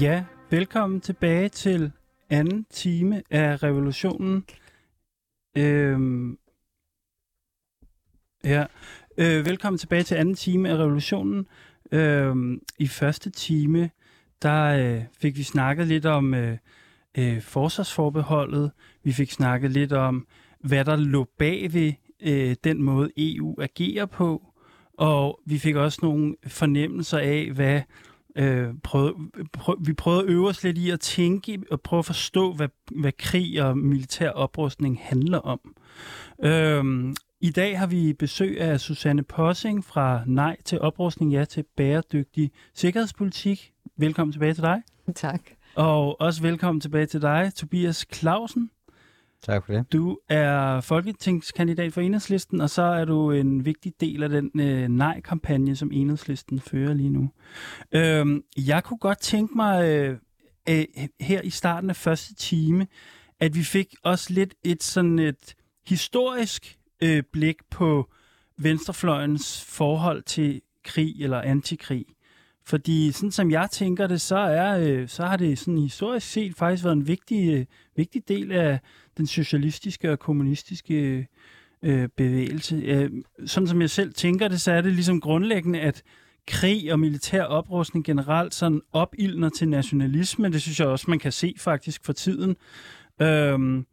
Ja, velkommen tilbage til anden time af revolutionen. Øhm, ja, øh, velkommen tilbage til anden time af revolutionen. Øhm, I første time, der øh, fik vi snakket lidt om øh, øh, forsvarsforbeholdet. Vi fik snakket lidt om, hvad der lå bag ved øh, den måde, EU agerer på. Og vi fik også nogle fornemmelser af, hvad øh, prøvede, prøv, vi prøvede at øve os lidt i at tænke og prøve at forstå, hvad, hvad krig og militær oprustning handler om. Øhm, I dag har vi besøg af Susanne Possing fra Nej til oprustning, ja til bæredygtig sikkerhedspolitik. Velkommen tilbage til dig. Tak. Og også velkommen tilbage til dig, Tobias Clausen. Tak for det. Du er folketingskandidat for Enhedslisten, og så er du en vigtig del af den øh, nej-kampagne, som Enhedslisten fører lige nu. Øhm, jeg kunne godt tænke mig øh, øh, her i starten af første time, at vi fik også lidt et sådan et historisk øh, blik på venstrefløjens forhold til krig eller antikrig. Fordi sådan som jeg tænker det, så, er, øh, så har det sådan historisk set faktisk været en vigtig, øh, vigtig del af den socialistiske og kommunistiske øh, bevægelse. Øh, sådan som jeg selv tænker det, så er det ligesom grundlæggende, at krig og militær oprustning generelt sådan opildner til nationalisme. Det synes jeg også, man kan se faktisk for tiden. Øhm,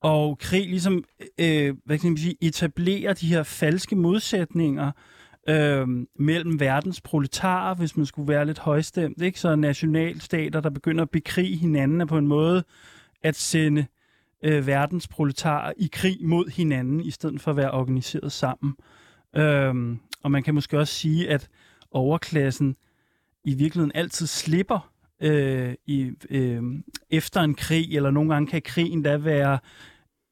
og krig ligesom øh, hvad kan man sige, etablerer de her falske modsætninger øh, mellem verdens proletarer, hvis man skulle være lidt højstemt. Ikke? Så nationalstater, der begynder at bekrige hinanden, på en måde at sende øh, verdens proletarer i krig mod hinanden, i stedet for at være organiseret sammen. Øhm, og man kan måske også sige, at overklassen i virkeligheden altid slipper øh, i, øh, efter en krig, eller nogle gange kan krigen da være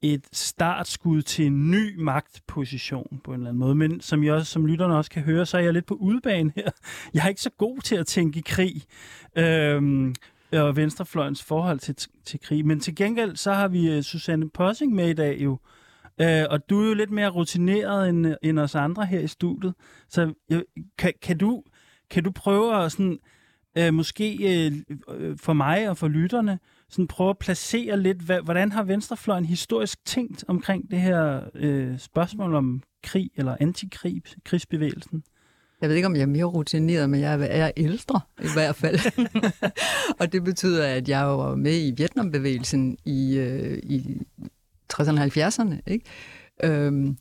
et startskud til en ny magtposition på en eller anden måde. Men som, jeg også, som lytterne også kan høre, så er jeg lidt på udebane her. Jeg er ikke så god til at tænke i krig. Øhm, Øh, og venstrefløjens forhold til, til krig. Men til gengæld, så har vi uh, Susanne Possing med i dag jo. Uh, og du er jo lidt mere rutineret end, end os andre her i studiet. Så uh, kan, kan, du, kan du prøve at sådan, uh, måske uh, for mig og for lytterne, sådan prøve at placere lidt, hvad, hvordan har Venstrefløjen historisk tænkt omkring det her øh, spørgsmål om krig eller antikrig, krigsbevægelsen? Jeg ved ikke, om jeg er mere rutineret, men jeg er ældre i hvert fald. og det betyder, at jeg var med i Vietnambevægelsen i, øh, i 60'erne og 70'erne, ikke? Øhm,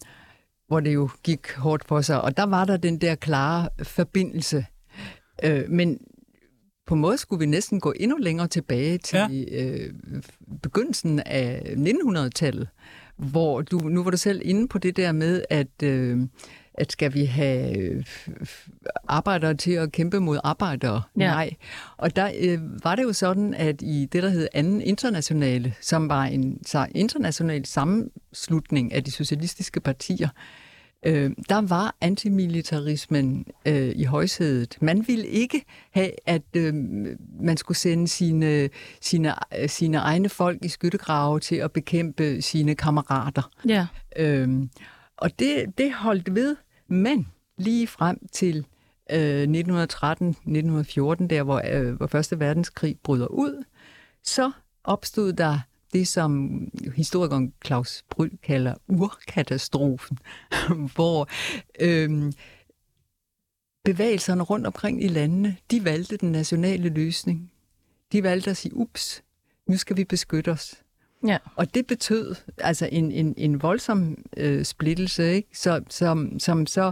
hvor det jo gik hårdt for sig. Og der var der den der klare forbindelse. Øh, men på en måde skulle vi næsten gå endnu længere tilbage til ja. øh, begyndelsen af 1900-tallet, hvor du, nu var du selv inde på det der med, at, øh, at skal vi have øh, arbejdere til at kæmpe mod arbejdere? Ja. Nej. Og der øh, var det jo sådan, at i det, der hed anden internationale, som var en så international sammenslutning af de socialistiske partier, øh, der var antimilitarismen øh, i højsædet. Man ville ikke have, at øh, man skulle sende sine, sine, sine egne folk i skyttegrave til at bekæmpe sine kammerater. Ja. Øh, og det, det holdt ved, men lige frem til øh, 1913-1914, der hvor, øh, hvor Første Verdenskrig bryder ud, så opstod der det, som historikeren Claus Bryl kalder urkatastrofen, hvor øhm, bevægelserne rundt omkring i landene, de valgte den nationale løsning. De valgte at sige, ups, nu skal vi beskytte os. Ja. Og det betød altså en, en, en voldsom øh, splittelse, ikke? Så, som, som så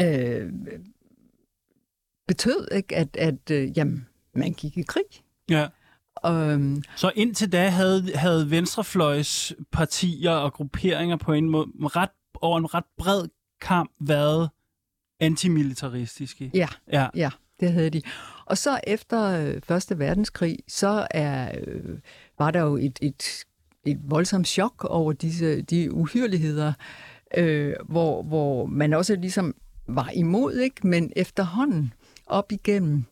øh, betød, ikke, at, at øh, jamen, man gik i krig. Ja. Um, så indtil da havde, havde venstrefløjs partier og grupperinger på en måde ret, over en ret bred kamp været antimilitaristiske. Ja, ja. ja, det havde de. Og så efter øh, Første Verdenskrig, så er, øh, var der jo et, et, et voldsomt chok over disse de uhyreligheder, øh, hvor, hvor man også ligesom var imod, ikke? men efterhånden op igennem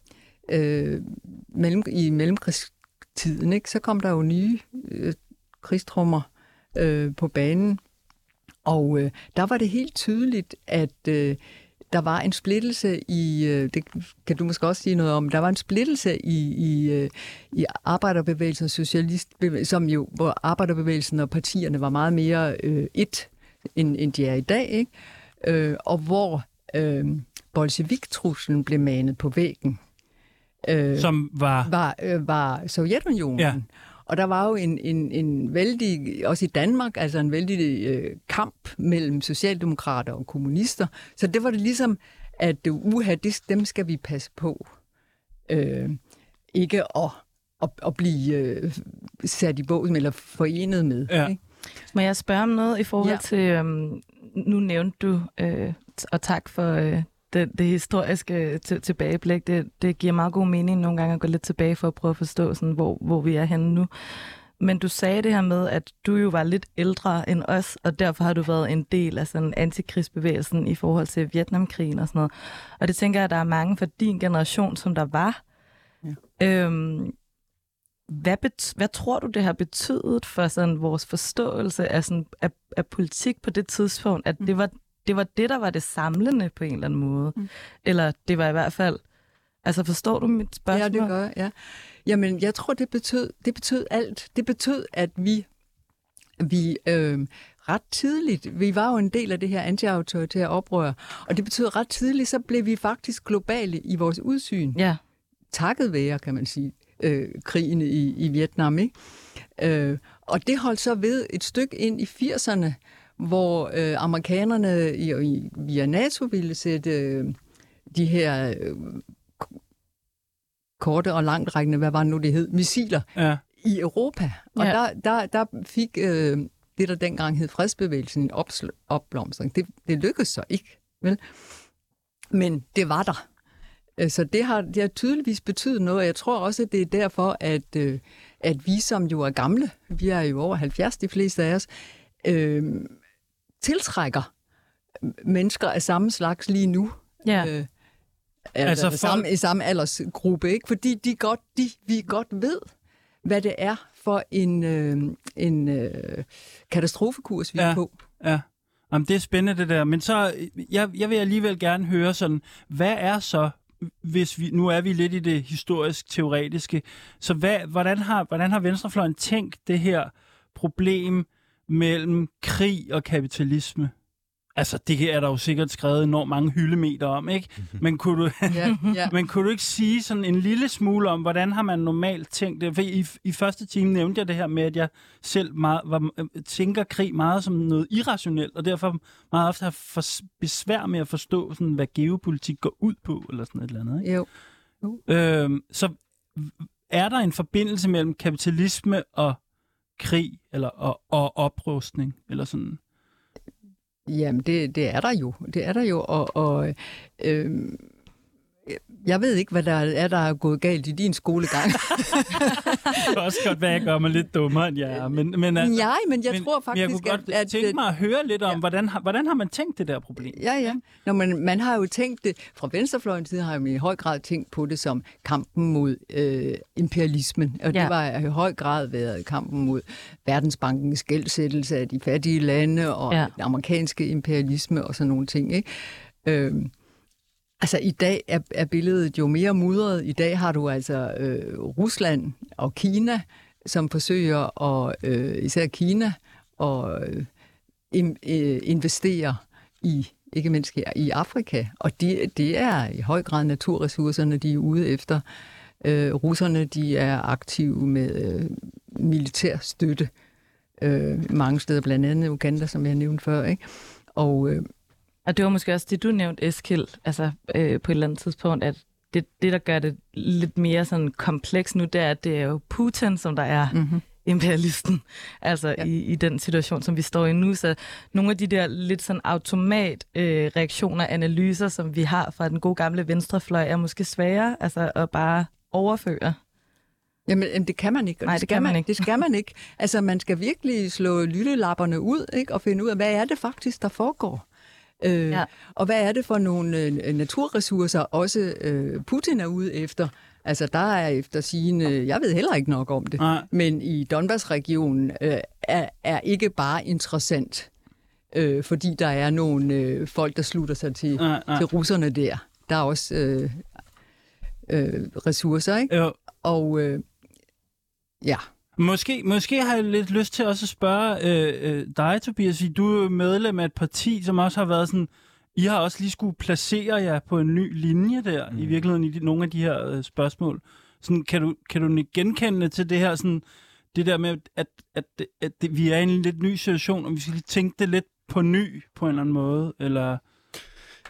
øh, mellem, i mellemkrigs tiden, ikke? så kom der jo nye øh, krigstrummer øh, på banen. Og øh, der var det helt tydeligt, at øh, der var en splittelse i, øh, det kan du måske også sige noget om, der var en splittelse i, i, øh, i arbejderbevægelsen og socialistbevægelsen, som jo, hvor arbejderbevægelsen og partierne var meget mere øh, et, end, end de er i dag, ikke? Øh, og hvor øh, bolsjeviktruslen blev manet på væggen. Øh, som var? Var, øh, var Sovjetunionen. Ja. Og der var jo en, en, en vældig, også i Danmark, altså en vældig øh, kamp mellem socialdemokrater og kommunister. Så det var det ligesom, at uha, det, dem skal vi passe på. Øh, ikke at, at, at blive øh, sat i båsen eller forenet med. Ja. Ikke? Må jeg spørge om noget i forhold ja. til, øhm, nu nævnte du, øh, og tak for øh, det, det historiske tilbageblik, det, det giver meget god mening nogle gange at gå lidt tilbage for at prøve at forstå, sådan, hvor, hvor vi er henne nu. Men du sagde det her med, at du jo var lidt ældre end os, og derfor har du været en del af sådan antikrigsbevægelsen i forhold til Vietnamkrigen og sådan noget. Og det tænker jeg, at der er mange fra din generation, som der var. Ja. Øhm, hvad, bet, hvad tror du, det har betydet for sådan vores forståelse af, sådan, af, af politik på det tidspunkt, at mm. det var det var det, der var det samlende på en eller anden måde. Mm. Eller det var i hvert fald... Altså, forstår du mit spørgsmål? Ja, det gør ja. Jamen, jeg tror, det betød, det betød alt. Det betød, at vi, vi øh, ret tidligt, vi var jo en del af det her anti-autoritære oprør, og det betød ret tidligt, så blev vi faktisk globale i vores udsyn. Ja. Takket være, kan man sige, øh, krigen i, i Vietnam. Ikke? Øh, og det holdt så ved et stykke ind i 80'erne, hvor øh, amerikanerne i, i, via NATO ville sætte øh, de her øh, korte og langt rækkende, hvad var det nu det hed, missiler ja. i Europa. Og ja. der, der, der fik øh, det, der dengang hed fredsbevægelsen, en opblomstring. Det, det lykkedes så ikke, vel? Men det var der. Øh, så det har, det har tydeligvis betydet noget, og jeg tror også, at det er derfor, at, øh, at vi, som jo er gamle, vi er jo over 70, de fleste af os, øh, tiltrækker mennesker af samme slags lige nu. Ja. Øh, altså, altså for... samme, i samme aldersgruppe, ikke? Fordi de godt, de, vi godt ved, hvad det er for en, øh, en øh, katastrofekurs, vi ja. er på. Ja. Jamen, det er spændende det der. Men så, jeg, jeg vil alligevel gerne høre sådan, hvad er så, hvis vi, nu er vi lidt i det historisk-teoretiske, så hvad, hvordan, har, hvordan har Venstrefløjen tænkt det her problem mellem krig og kapitalisme. Altså, det er der jo sikkert skrevet enormt mange hyldemeter om, ikke? Mhm. Men kunne du, ja, ja. men kunne du ikke sige sådan en lille smule om, hvordan har man normalt tænkt det? For i, i første time nævnte jeg det her med, at jeg selv meget, var, tænker krig meget som noget irrationelt, og derfor meget ofte har for besvær med at forstå, sådan, hvad geopolitik går ud på, eller sådan et eller andet. Ikke? Jo. jo. Øhm, så er der en forbindelse mellem kapitalisme og krig eller og, og oprustning eller sådan? Jamen, det, det er der jo. Det er der jo, og, og øh, jeg ved ikke, hvad der er, der er gået galt i din skolegang. det kan også godt være, at jeg gør mig lidt dummere, end jeg er. Men, men altså, Nej, men jeg men, tror faktisk, men jeg kunne godt at... tænke mig at høre lidt om, ja. hvordan, hvordan har man tænkt det der problem? Ja, ja. Nå, men man har jo tænkt det, fra venstrefløjens side har man i høj grad tænkt på det som kampen mod øh, imperialismen. Og ja. det var i høj grad været kampen mod verdensbankens gældsættelse af de fattige lande og ja. den amerikanske imperialisme og sådan nogle ting. Ikke? Øh, Altså i dag er, er billedet jo mere mudret. I dag har du altså øh, Rusland og Kina, som forsøger at, øh, især Kina, at øh, øh, investere i, ikke mindst her, i Afrika. Og det de er i høj grad naturressourcerne, de er ude efter. Øh, russerne, de er aktive med øh, militær støtte øh, mange steder, blandt andet Uganda, som jeg nævnte før. Ikke? Og øh, og det var måske også det, du nævnte, Eskild, altså øh, på et eller andet tidspunkt, at det, det, der gør det lidt mere sådan kompleks nu, det er, at det er jo Putin, som der er mm-hmm. imperialisten, altså ja. i, i den situation, som vi står i nu. Så nogle af de der lidt sådan automat øh, reaktioner, analyser, som vi har fra den gode gamle venstrefløj, er måske svære altså at bare overføre. Jamen, det kan man ikke. Nej, det, det kan man, man ikke. Det skal man ikke. Altså, man skal virkelig slå lyttelapperne ud ikke? og finde ud af, hvad er det faktisk, der foregår. Øh, ja. Og hvad er det for nogle øh, naturressourcer, også øh, Putin er ude efter? Altså, der er efter sine, jeg ved heller ikke nok om det, Nej. men i Donbass-regionen øh, er, er ikke bare interessant øh, fordi der er nogle øh, folk, der slutter sig til, Nej, nej. til russerne der. Der er også øh, øh, ressourcer, ikke? Jo. Og øh, ja, Måske, måske har jeg lidt lyst til også at spørge øh, øh, dig, Tobias. fordi Du er jo medlem af et parti, som også har været sådan... I har også lige skulle placere jer på en ny linje der, mm. i virkeligheden i de, nogle af de her øh, spørgsmål. Sådan, kan, du, kan du genkende til det her, sådan, det der med, at, at, at, at vi er i en lidt ny situation, og vi skal lige tænke det lidt på ny på en eller anden måde? Eller...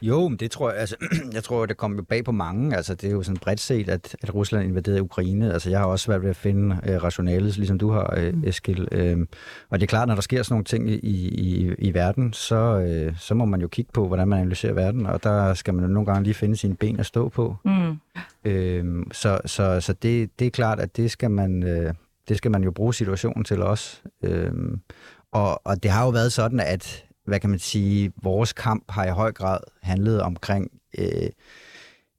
Jo, men det tror jeg, altså, jeg tror, det kommer bag på mange. Altså, det er jo sådan bredt set, at, at Rusland invaderede Ukraine. Altså, jeg har også svært ved at finde øh, rationalet, ligesom du har, øh, Eskild. Øhm, og det er klart, når der sker sådan nogle ting i, i, i verden, så, øh, så må man jo kigge på, hvordan man analyserer verden, og der skal man jo nogle gange lige finde sine ben at stå på. Mm. Øhm, så så, så det, det er klart, at det skal man, øh, det skal man jo bruge situationen til også. Øhm, og, og det har jo været sådan, at hvad kan man sige, vores kamp har i høj grad handlet omkring øh,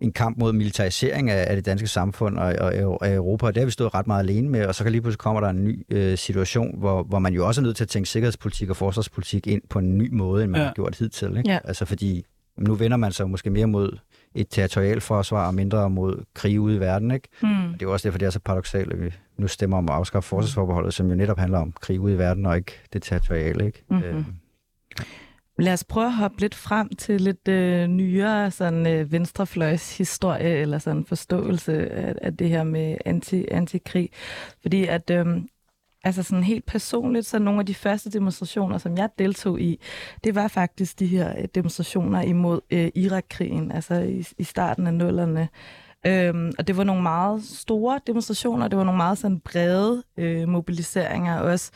en kamp mod militarisering af, af det danske samfund og, og, og Europa, og det har vi stået ret meget alene med, og så kan lige pludselig kommer der en ny øh, situation, hvor, hvor man jo også er nødt til at tænke sikkerhedspolitik og forsvarspolitik ind på en ny måde, end man Ja. har gjort hidtil. Ikke? Ja. Altså fordi nu vender man sig måske mere mod et territorialforsvar og mindre mod krig ude i verden. Ikke? Mm. Og det er jo også derfor, det er så paradoxalt, at vi nu stemmer om at afskaffe forsvarsforbeholdet, som jo netop handler om krig ude i verden og ikke det territoriale. Ikke? Mhm. Øh, Lad os prøve at hoppe lidt frem til lidt øh, nyere sådan, øh, venstrefløjs historie eller sådan forståelse af, af det her med anti, antikrig. Fordi at øh, altså sådan helt personligt, så nogle af de første demonstrationer, som jeg deltog i, det var faktisk de her øh, demonstrationer imod øh, Irak-krigen, altså i, i starten af nullerne. Øhm, og det var nogle meget store demonstrationer, det var nogle meget sådan brede øh, mobiliseringer også,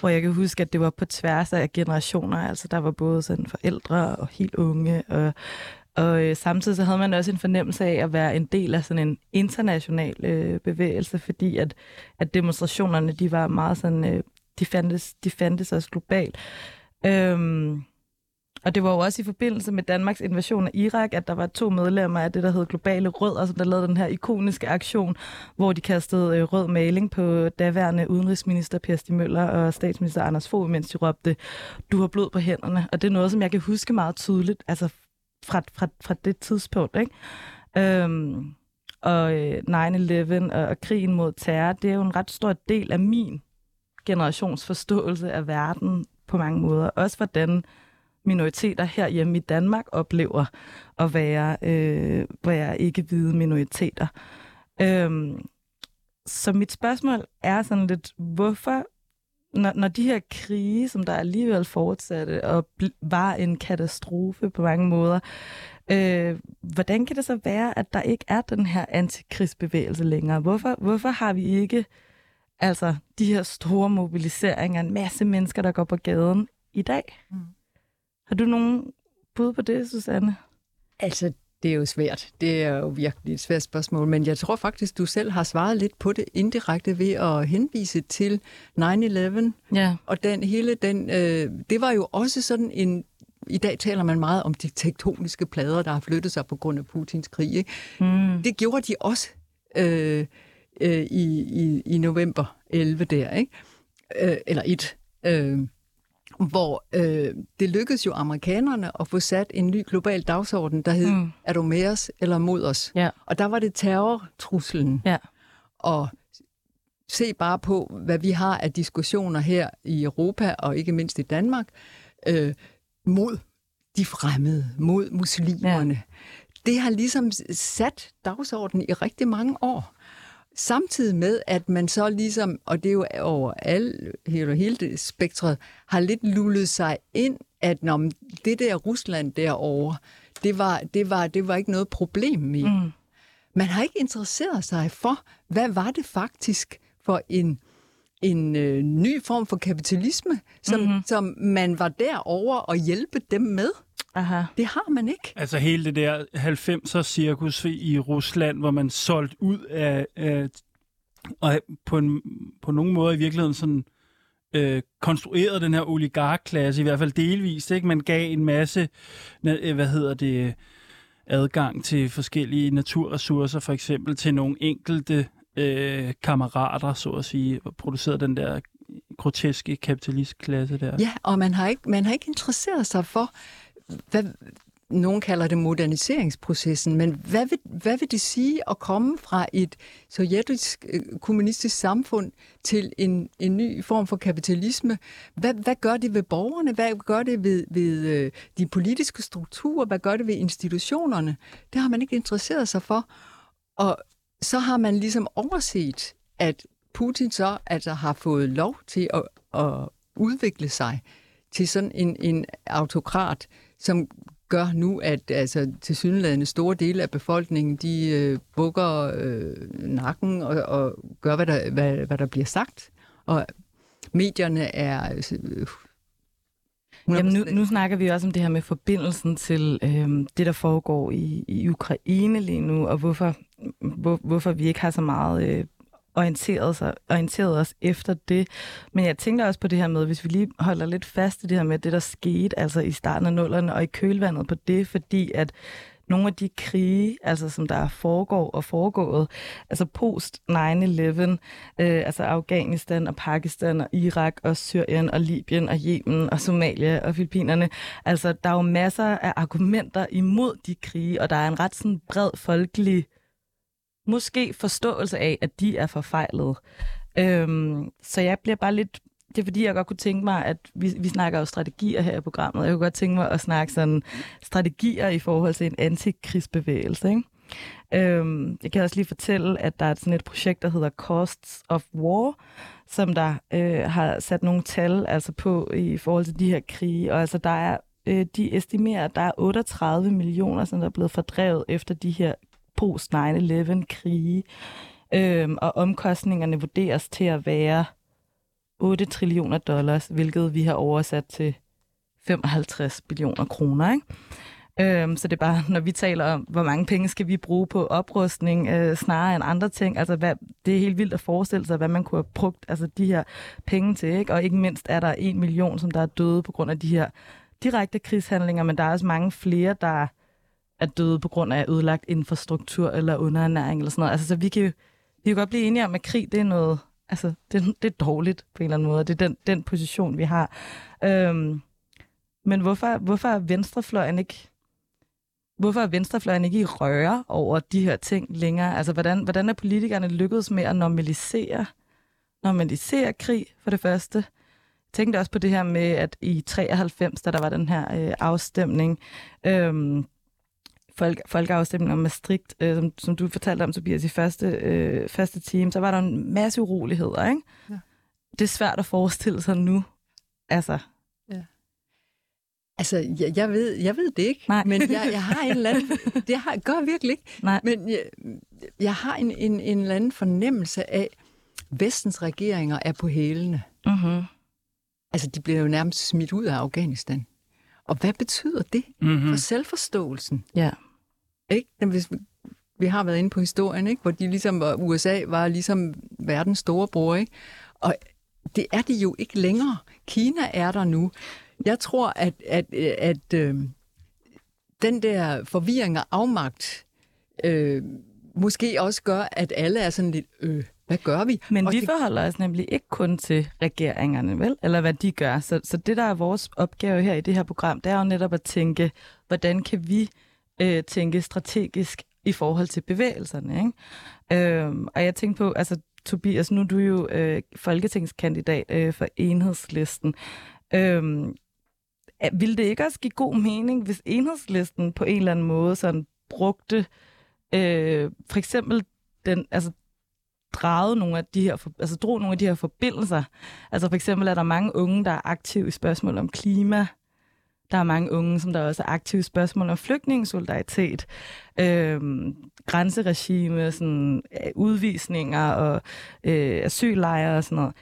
hvor jeg kan huske, at det var på tværs af generationer, altså der var både sådan forældre og helt unge, og, og øh, samtidig så havde man også en fornemmelse af at være en del af sådan en international øh, bevægelse, fordi at, at demonstrationerne, de var meget sådan, øh, de, fandtes, de fandtes også globalt. Øhm, og det var jo også i forbindelse med Danmarks invasion af Irak, at der var to medlemmer af det, der hed Globale Rød, som der lavede den her ikoniske aktion, hvor de kastede øh, rød maling på daværende udenrigsminister Per Stig Møller og statsminister Anders Fogh, mens de råbte, du har blod på hænderne. Og det er noget, som jeg kan huske meget tydeligt, altså fra, fra, fra det tidspunkt. Ikke? Øhm, og øh, 9-11 og, og krigen mod terror, det er jo en ret stor del af min generations forståelse af verden på mange måder. Også hvordan minoriteter herhjemme i Danmark oplever at være, øh, være ikke-hvide minoriteter. Øhm, så mit spørgsmål er sådan lidt, hvorfor, når, når de her krige, som der alligevel fortsatte og bl- var en katastrofe på mange måder, øh, hvordan kan det så være, at der ikke er den her antikrigsbevægelse længere? Hvorfor, hvorfor har vi ikke altså de her store mobiliseringer, en masse mennesker, der går på gaden i dag? Mm. Har du nogen bud på det, Susanne? Altså, det er jo svært. Det er jo virkelig et svært spørgsmål, men jeg tror faktisk, du selv har svaret lidt på det indirekte ved at henvise til 9-11, Ja. og den hele den, øh, det var jo også sådan en, i dag taler man meget om de tektoniske plader, der har flyttet sig på grund af Putins krig. Ikke? Mm. Det gjorde de også øh, øh, i, i, i november 11 der, ikke? Øh, eller et. Øh, hvor øh, det lykkedes jo amerikanerne at få sat en ny global dagsorden, der hed, Mm. er du med os eller mod os? Ja. Og der var det terrortruslen. Ja. Og se bare på, hvad vi har af diskussioner her i Europa, og ikke mindst i Danmark, øh, mod de fremmede, mod muslimerne. Ja. Det har ligesom sat dagsordenen i rigtig mange år. Samtidig med, at man så ligesom, og det er jo over alle, hele, hele det spektret, har lidt lullet sig ind, at når det der Rusland derovre, det var, det var, det var ikke noget problem med. Mm. Man har ikke interesseret sig for, hvad var det faktisk for en, en øh, ny form for kapitalisme, som, Mhm. mm-hmm. som man var derovre og hjælpe dem med. Aha. Det har man ikke. Altså hele det der 90'er cirkus i Rusland, hvor man solgt ud af, af og på, en, på nogle måder i virkeligheden sådan øh, konstrueret den her oligarkklasse, i hvert fald delvist. Ikke? Man gav en masse, øh, hvad hedder det, adgang til forskellige naturressourcer, for eksempel til nogle enkelte øh, kammerater, så at sige, og producerede den der groteske kapitalistklasse der. Ja, og man har ikke, man har ikke interesseret sig for, hvad, nogen kalder det moderniseringsprocessen, men hvad vil, hvad vil det sige at komme fra et sovjetisk øh, kommunistisk samfund til en, en ny form for kapitalisme? Hvad, hvad gør det ved borgerne? Hvad gør det ved, ved øh, de politiske strukturer? Hvad gør det ved institutionerne? Det har man ikke interesseret sig for. Og så har man ligesom overset, at Putin så altså har fået lov til at, at udvikle sig til sådan en, en autokrat, som gør nu, at altså, til synligheden store dele af befolkningen, de øh, bukker øh, nakken og, og gør, hvad der, hvad, hvad der bliver sagt. Og medierne er... Øh, Jamen nu, nu snakker vi også om det her med forbindelsen til øh, det, der foregår i, i Ukraine lige nu, og hvorfor, hvor, hvorfor vi ikke har så meget øh, orienteret, sig, orienteret os efter det. Men jeg tænker også på det her med, hvis vi lige holder lidt fast i det her med det, der skete altså i starten af nullerne og i kølvandet på det, fordi at nogle af de krige, altså som der foregår og foregået, altså post 9-11, øh, altså Afghanistan og Pakistan og Irak og Syrien og Libyen og Yemen og Somalia og Filippinerne, altså der er jo masser af argumenter imod de krige, og der er en ret sådan bred folkelig måske forståelse af, at de er forfejlet. Øhm, så jeg bliver bare lidt... Det er fordi, jeg godt kunne tænke mig, at vi, vi snakker jo strategier her i programmet. Jeg kunne godt tænke mig at snakke sådan strategier i forhold til en antikrigsbevægelse. Ikke? Øhm, jeg kan også lige fortælle, at der er sådan et projekt, der hedder Costs of War, som der øh, har sat nogle tal altså på i forhold til de her krige. Og altså, der er, øh, de estimerer, at der er 38 millioner, som der er blevet fordrevet efter de her post-9-11-krige, øhm, og omkostningerne vurderes til at være 8 trillioner dollars, hvilket vi har oversat til 55 billioner kroner. Ikke? Øhm, så det er bare, når vi taler om, hvor mange penge skal vi bruge på oprustning, øh, snarere end andre ting. Altså, hvad, det er helt vildt at forestille sig, hvad man kunne have brugt altså, de her penge til. Ikke? Og ikke mindst er der en million, som der er døde på grund af de her direkte krigshandlinger, men der er også mange flere, der er døde på grund af ødelagt infrastruktur eller underernæring eller sådan noget. Altså, så vi kan jo vi kan godt blive enige om, at krig, det er noget, altså, det, det er dårligt på en eller anden måde. Det er den, den position, vi har. Øhm, men hvorfor, hvorfor er venstrefløjen ikke hvorfor er venstrefløjen ikke i røre over de her ting længere? Altså, hvordan, hvordan er politikerne lykkedes med at normalisere, normalisere krig, for det første? Jeg tænkte også på det her med, at i 93, da der var den her øh, afstemning, øh, folk, folkeafstemning om Maastricht, øh, som, som du fortalte om, Tobias, i første, øh, første time, så var der en masse uroligheder, ikke? Ja. Det er svært at forestille sig nu. Altså. Altså, jeg, jeg, ved, jeg ved det ikke, Nej. men jeg, jeg har en eller anden... Det har, gør jeg virkelig ikke. Nej. Men jeg, jeg har en, en, en eller anden fornemmelse af, at vestens regeringer er på hælene. Uh-huh. Altså, de bliver jo nærmest smidt ud af Afghanistan. Og hvad betyder det mm-hmm. for selvforståelsen? Ja. Ikke? Hvis vi, vi har været inde på historien, ikke? hvor de ligesom var, USA var ligesom verdens store bror, ikke? Og det er de jo ikke længere. Kina er der nu. Jeg tror, at, at, at, at øh, den der forvirring og afmagt øh, måske også gør, at alle er sådan lidt, øh, hvad gør vi? Men og vi det... forholder os nemlig ikke kun til regeringerne, vel? Eller hvad de gør. Så, så det, der er vores opgave her i det her program, det er jo netop at tænke, hvordan kan vi øh, tænke strategisk i forhold til bevægelserne. Ikke? Øhm, og jeg tænkte på, altså Tobias, nu er du jo øh, folketingskandidat øh, for enhedslisten. Øhm, vil det ikke også give god mening, hvis enhedslisten på en eller anden måde sådan brugte øh, for eksempel den, altså draget nogle af de her, altså drog nogle af de her forbindelser. Altså for eksempel er der mange unge, der er aktive i spørgsmål om klima, der er mange unge, som der også er aktive spørgsmål om flygtningesolidaritet, øh, grænseregime, sådan, udvisninger og øh, asyllejre og sådan noget.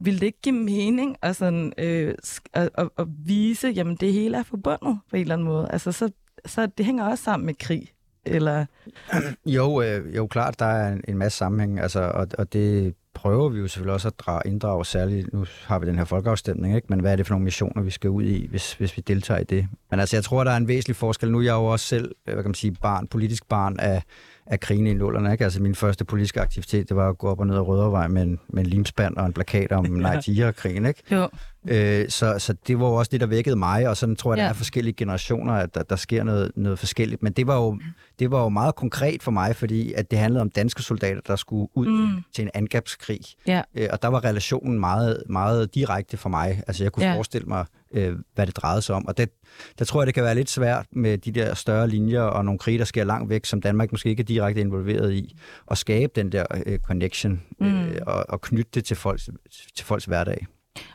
Vil det ikke give mening at, sådan, øh, at, at, at vise, jamen det hele er forbundet på en eller anden måde? Altså, så, så det hænger også sammen med krig. Eller? Jo, øh, jo klart, der er en, en masse sammenhæng, altså, og, og det prøver vi jo selvfølgelig også at drage, inddrage særligt, nu har vi den her folkeafstemning, ikke? men hvad er det for nogle missioner, vi skal ud i, hvis, hvis vi deltager i det? Men altså, jeg tror, der er en væsentlig forskel. Nu er jeg jo også selv, hvad kan man sige, barn, politisk barn af, af krigen i nullerne. Ikke? Altså min første politiske aktivitet, det var at gå op og ned ad Rødovrej med en, med en limspand og en plakat om nej til krigen ikke? Jo. Øh, så, så det var jo også det, der vækkede mig, og sådan tror jeg, ja. der er forskellige generationer, at der, der sker noget, noget forskelligt. Men det var, jo, det var jo meget konkret for mig, fordi at det handlede om danske soldater, der skulle ud mm. til en angrebskrig. Ja. Øh, og der var relationen meget, meget direkte for mig. Altså jeg kunne ja. forestille mig, øh, hvad det drejede sig om. Og det, der tror jeg, det kan være lidt svært med de der større linjer og nogle krige, der sker langt væk, som Danmark måske ikke er direkte involveret i, at skabe den der øh, connection øh, mm. og, og knytte det til folks, til folks hverdag.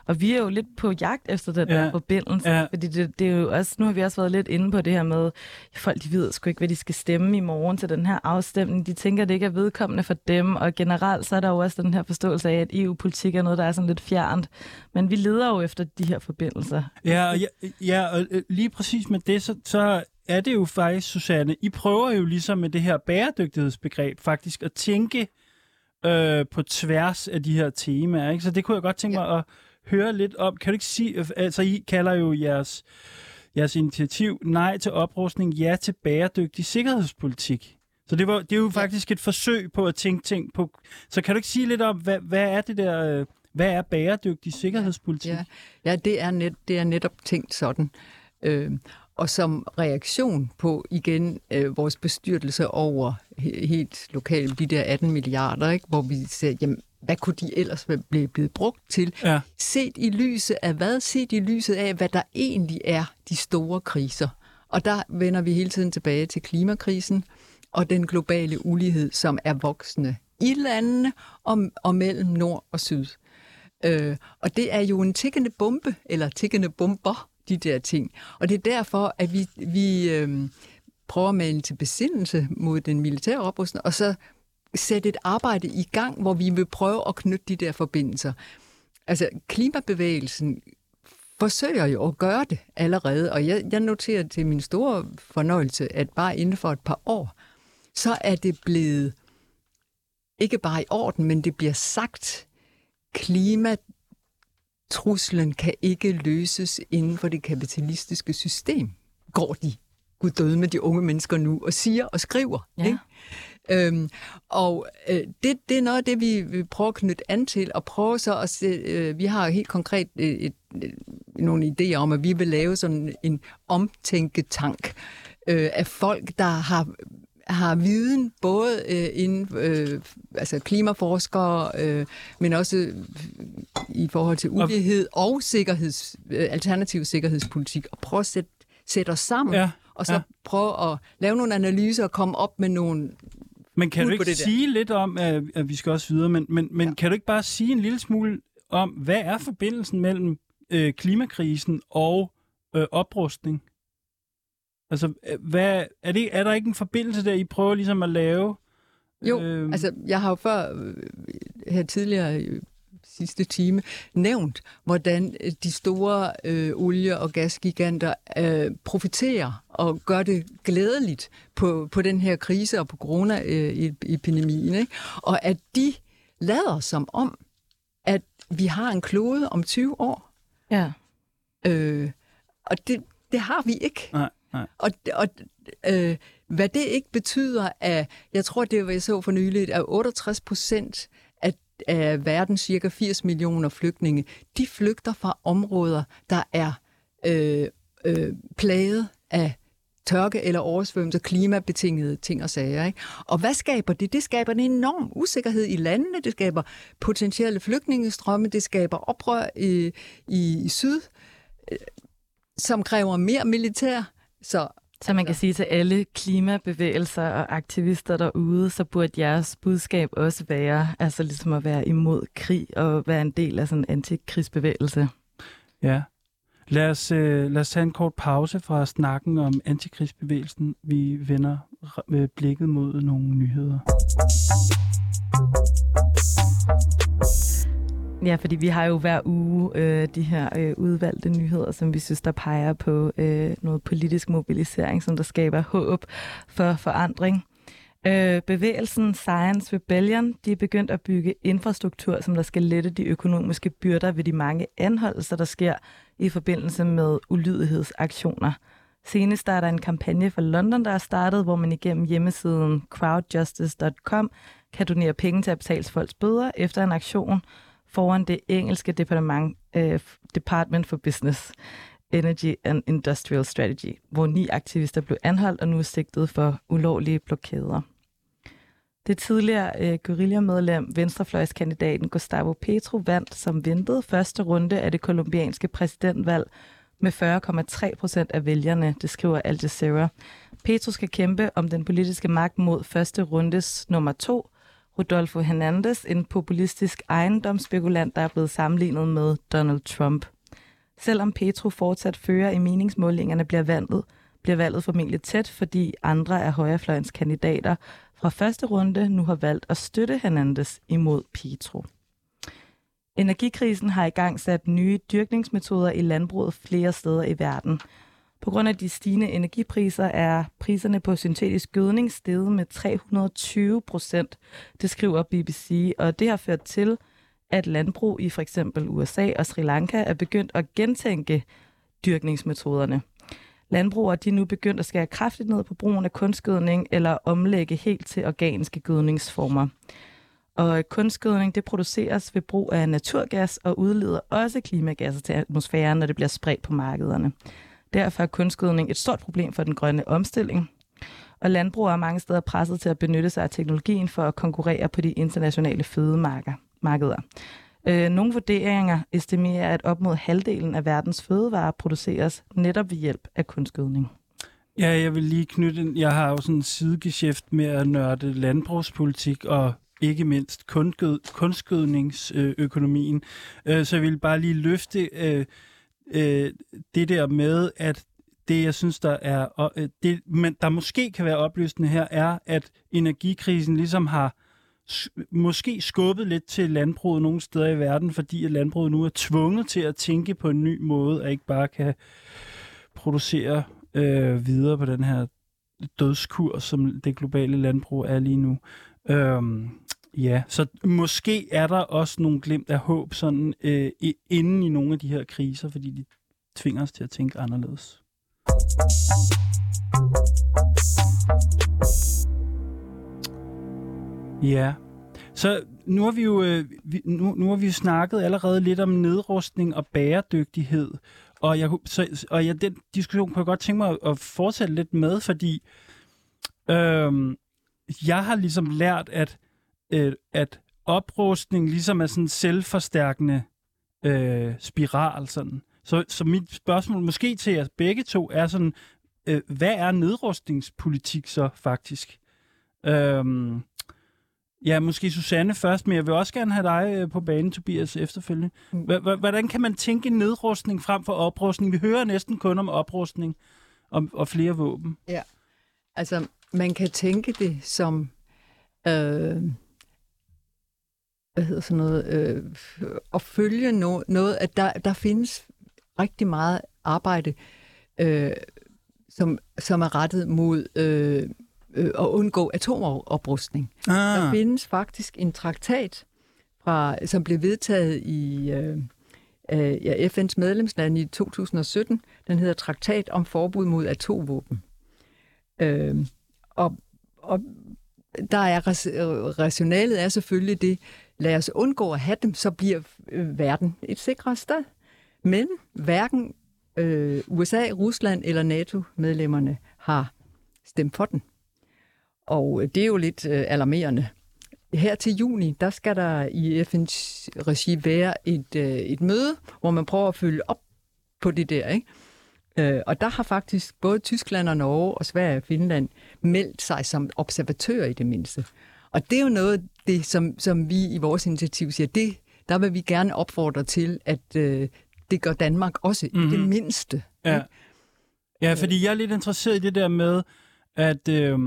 Og vi er jo lidt på jagt efter den ja. der forbindelse, ja. fordi det, det er jo også, nu har vi også været lidt inde på det her med, folk de ved sgu ikke, hvad de skal stemme i morgen til den her afstemning. De tænker, at det ikke er vedkommende for dem, og generelt så er der jo også den her forståelse af, at EU-politik er noget, der er sådan lidt fjernt. Men vi leder jo efter de her forbindelser. Ja, og, ja, ja, og øh, lige præcis med det, så, så er det jo faktisk, Susanne, I prøver jo ligesom med det her bæredygtighedsbegreb faktisk at tænke øh, på tværs af de her temaer. Ikke? Så det kunne jeg godt tænke ja. mig at høre lidt om. Kan du ikke sige, altså I kalder jo jeres, jeres initiativ nej til oprustning, ja til bæredygtig sikkerhedspolitik. Så det, var, det er jo faktisk et forsøg på at tænke ting på. Så kan du ikke sige lidt om, hvad, hvad er det der, hvad er bæredygtig sikkerhedspolitik? Ja, ja det, er net, det er netop tænkt sådan. Øh, og som reaktion på igen øh, vores bestyrtelse over helt lokalt de der 18 milliarder, ikke, hvor vi ser, jamen, hvad kunne de ellers blive blevet brugt til? Ja. Set i lyset af hvad? Set i lyset af, hvad der egentlig er de store kriser. Og der vender vi hele tiden tilbage til klimakrisen og den globale ulighed, som er voksende i landene og, og mellem nord og syd. Øh, og det er jo en tikkende bombe, eller tikkende bomber, de der ting. Og det er derfor, at vi, vi øh, prøver at male til besindelse mod den militære oprustning, og så sætte et arbejde i gang, hvor vi vil prøve at knytte de der forbindelser. Altså, klimabevægelsen forsøger jo at gøre det allerede, og jeg, jeg noterer til min store fornøjelse, at bare inden for et par år, så er det blevet ikke bare i orden, men det bliver sagt, klimatruslen kan ikke løses inden for det kapitalistiske system, går de gud døde med de unge mennesker nu, og siger og skriver. Ja. Ikke? Øhm, og øh, det, det er noget af det, vi, vi prøver at knytte an til, og prøve så at se, øh, vi har helt konkret øh, et, et, nogle idéer om, at vi vil lave sådan en omtænketank øh, af folk, der har har viden, både øh, inden øh, altså klimaforskere, øh, men også i forhold til ulighed og sikkerheds, øh, alternativ sikkerhedspolitik, og prøve at sætte, sætte os sammen, ja, og så ja. prøve at lave nogle analyser og komme op med nogle men kan du ikke sige lidt om, at, at vi skal også videre, men, men, men ja. kan du ikke bare sige en lille smule om, hvad er forbindelsen mellem øh, klimakrisen og øh, oprustning? Altså, øh, hvad, er, det, er der ikke en forbindelse der, I prøver ligesom at lave? Jo, øh, altså, jeg har jo før øh, her tidligere sidste time nævnt, hvordan øh, de store øh, olie- og gasgiganter øh, profiterer og gør det glædeligt på, på den her krise og på coronaepidemien. Ikke? Og at de lader som om, at vi har en klode om 20 år. Ja. Øh, og det, det har vi ikke. Nej, nej. Og, og øh, hvad det ikke betyder, at jeg tror, det var jeg så for nyligt, at 68 procent af verdens cirka 80 millioner flygtninge, de flygter fra områder, der er øh, øh, plaget af tørke eller oversvømmelse, klimabetingede ting og sager. Ikke? Og hvad skaber det? Det skaber en enorm usikkerhed i landene, det skaber potentielle flygtningestrømme, det skaber oprør i, i, i syd, øh, som kræver mere militær. Så så man kan sige til alle klimabevægelser og aktivister derude, så burde jeres budskab også være, altså ligesom at være imod krig og være en del af sådan en antikrigsbevægelse. Ja. Lad os, øh, lad os tage en kort pause fra snakken om antikrigsbevægelsen. Vi vender med blikket mod nogle nyheder. Ja, fordi vi har jo hver uge øh, de her øh, udvalgte nyheder, som vi synes, der peger på øh, noget politisk mobilisering, som der skaber håb for forandring. Øh, bevægelsen Science Rebellion de er begyndt at bygge infrastruktur, som der skal lette de økonomiske byrder ved de mange anholdelser, der sker i forbindelse med ulydighedsaktioner. Senest er der en kampagne for London, der er startet, hvor man igennem hjemmesiden crowdjustice.com kan donere penge til at betale folks bøder efter en aktion foran det engelske departement, uh, Department for Business, Energy and Industrial Strategy, hvor ni aktivister blev anholdt og nu er sigtet for ulovlige blokader. Det tidligere øh, guerillamedlem, venstrefløjskandidaten Gustavo Petro, vandt som ventet første runde af det kolumbianske præsidentvalg med 40,3 procent af vælgerne, det skriver Al Jazeera. Petro skal kæmpe om den politiske magt mod første rundes nummer to, Rodolfo Hernandez, en populistisk ejendomsspekulant, der er blevet sammenlignet med Donald Trump. Selvom Petro fortsat fører i meningsmålingerne, bliver valget, bliver valget formentlig tæt, fordi andre af højrefløjens kandidater fra første runde nu har valgt at støtte Hernandez imod Petro. Energikrisen har i gang sat nye dyrkningsmetoder i landbruget flere steder i verden. På grund af de stigende energipriser er priserne på syntetisk gødning steget med 320 procent, det skriver BBC, og det har ført til, at landbrug i for eksempel USA og Sri Lanka er begyndt at gentænke dyrkningsmetoderne. Landbrugere de er nu begyndt at skære kraftigt ned på brugen af kunstgødning eller omlægge helt til organiske gødningsformer. Og kunstgødning det produceres ved brug af naturgas og udleder også klimagasser til atmosfæren, når det bliver spredt på markederne. Derfor er kunstgødning et stort problem for den grønne omstilling. Og landbrug er mange steder presset til at benytte sig af teknologien for at konkurrere på de internationale fødemarkeder. Øh, nogle vurderinger estimerer, at op mod halvdelen af verdens fødevarer produceres netop ved hjælp af kunstgødning. Ja, jeg vil lige knytte en, Jeg har jo sådan en sidegeschæft med at nørde landbrugspolitik og ikke mindst kunstgød, kunstgødningsøkonomien. Øh, så jeg vil bare lige løfte øh, øh, det der med, at det, jeg synes, der er, øh, det, men der måske kan være opløsende her, er, at energikrisen ligesom har måske skubbet lidt til landbruget nogle steder i verden, fordi at landbruget nu er tvunget til at tænke på en ny måde, og ikke bare kan producere øh, videre på den her dødskur, som det globale landbrug er lige nu. Øhm, ja, så måske er der også nogle glimt af håb sådan øh, inden i nogle af de her kriser, fordi de tvinger os til at tænke anderledes. Ja, så nu har vi jo øh, nu, nu har vi jo snakket allerede lidt om nedrustning og bæredygtighed, og jeg, så, og jeg, den diskussion kunne jeg godt tænke mig at fortsætte lidt med, fordi øh, jeg har ligesom lært, at, øh, at oprustning ligesom er sådan en selvforstærkende øh, spiral. Sådan. Så, så mit spørgsmål måske til jer begge to er sådan, øh, hvad er nedrustningspolitik så faktisk? Øhm, ja, måske Susanne først, men jeg vil også gerne have dig øh, på banen, Tobias, efterfølgende. Mm. Hvordan kan man tænke nedrustning frem for oprustning? Vi hører næsten kun om oprustning og, og flere våben. Ja, altså man kan tænke det som... Øh, hvad hedder sådan noget, øh, at følge no, noget, at der, der findes rigtig meget arbejde, øh, som, som er rettet mod øh, øh, at undgå atomoprustning. Ah. Der findes faktisk en traktat, fra, som blev vedtaget i øh, øh, ja, FN's medlemsland i 2017. Den hedder Traktat om forbud mod atomvåben. Øh, og, og der er rationalet er selvfølgelig det, lad os undgå at have dem, så bliver øh, verden et sikrere sted. Men hverken øh, USA, Rusland eller NATO-medlemmerne har stemt for den. Og øh, det er jo lidt øh, alarmerende. Her til juni, der skal der i FN's regi være et, øh, et møde, hvor man prøver at følge op på det der. Ikke? Øh, og der har faktisk både Tyskland og Norge og Sverige og Finland meldt sig som observatører i det mindste. Og det er jo noget, det, som, som vi i vores initiativ siger, det, der vil vi gerne opfordre til, at øh, det gør Danmark også mm-hmm. i det mhm. mindste. Ja. ja, fordi jeg er lidt interesseret i det der med, at øh,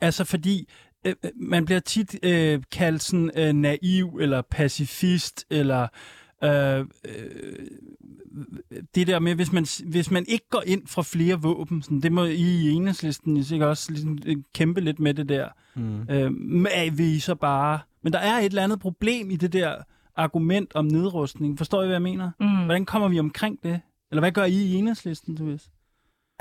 altså fordi øh, øh, man bliver tit øh, kaldt sådan øh, naiv eller pacifist eller øh, øh, det der med, hvis man, hvis man ikke går ind for flere våben, sådan, det må I i enhedslisten sikkert også ligesom, øh, kæmpe lidt med det der. Mm. Øh, vi så bare... Men der er et eller andet problem i det der argument om nedrustning. Forstår I, hvad jeg mener? Mm. Hvordan kommer vi omkring det? Eller hvad gør I i enhedslisten, du ved?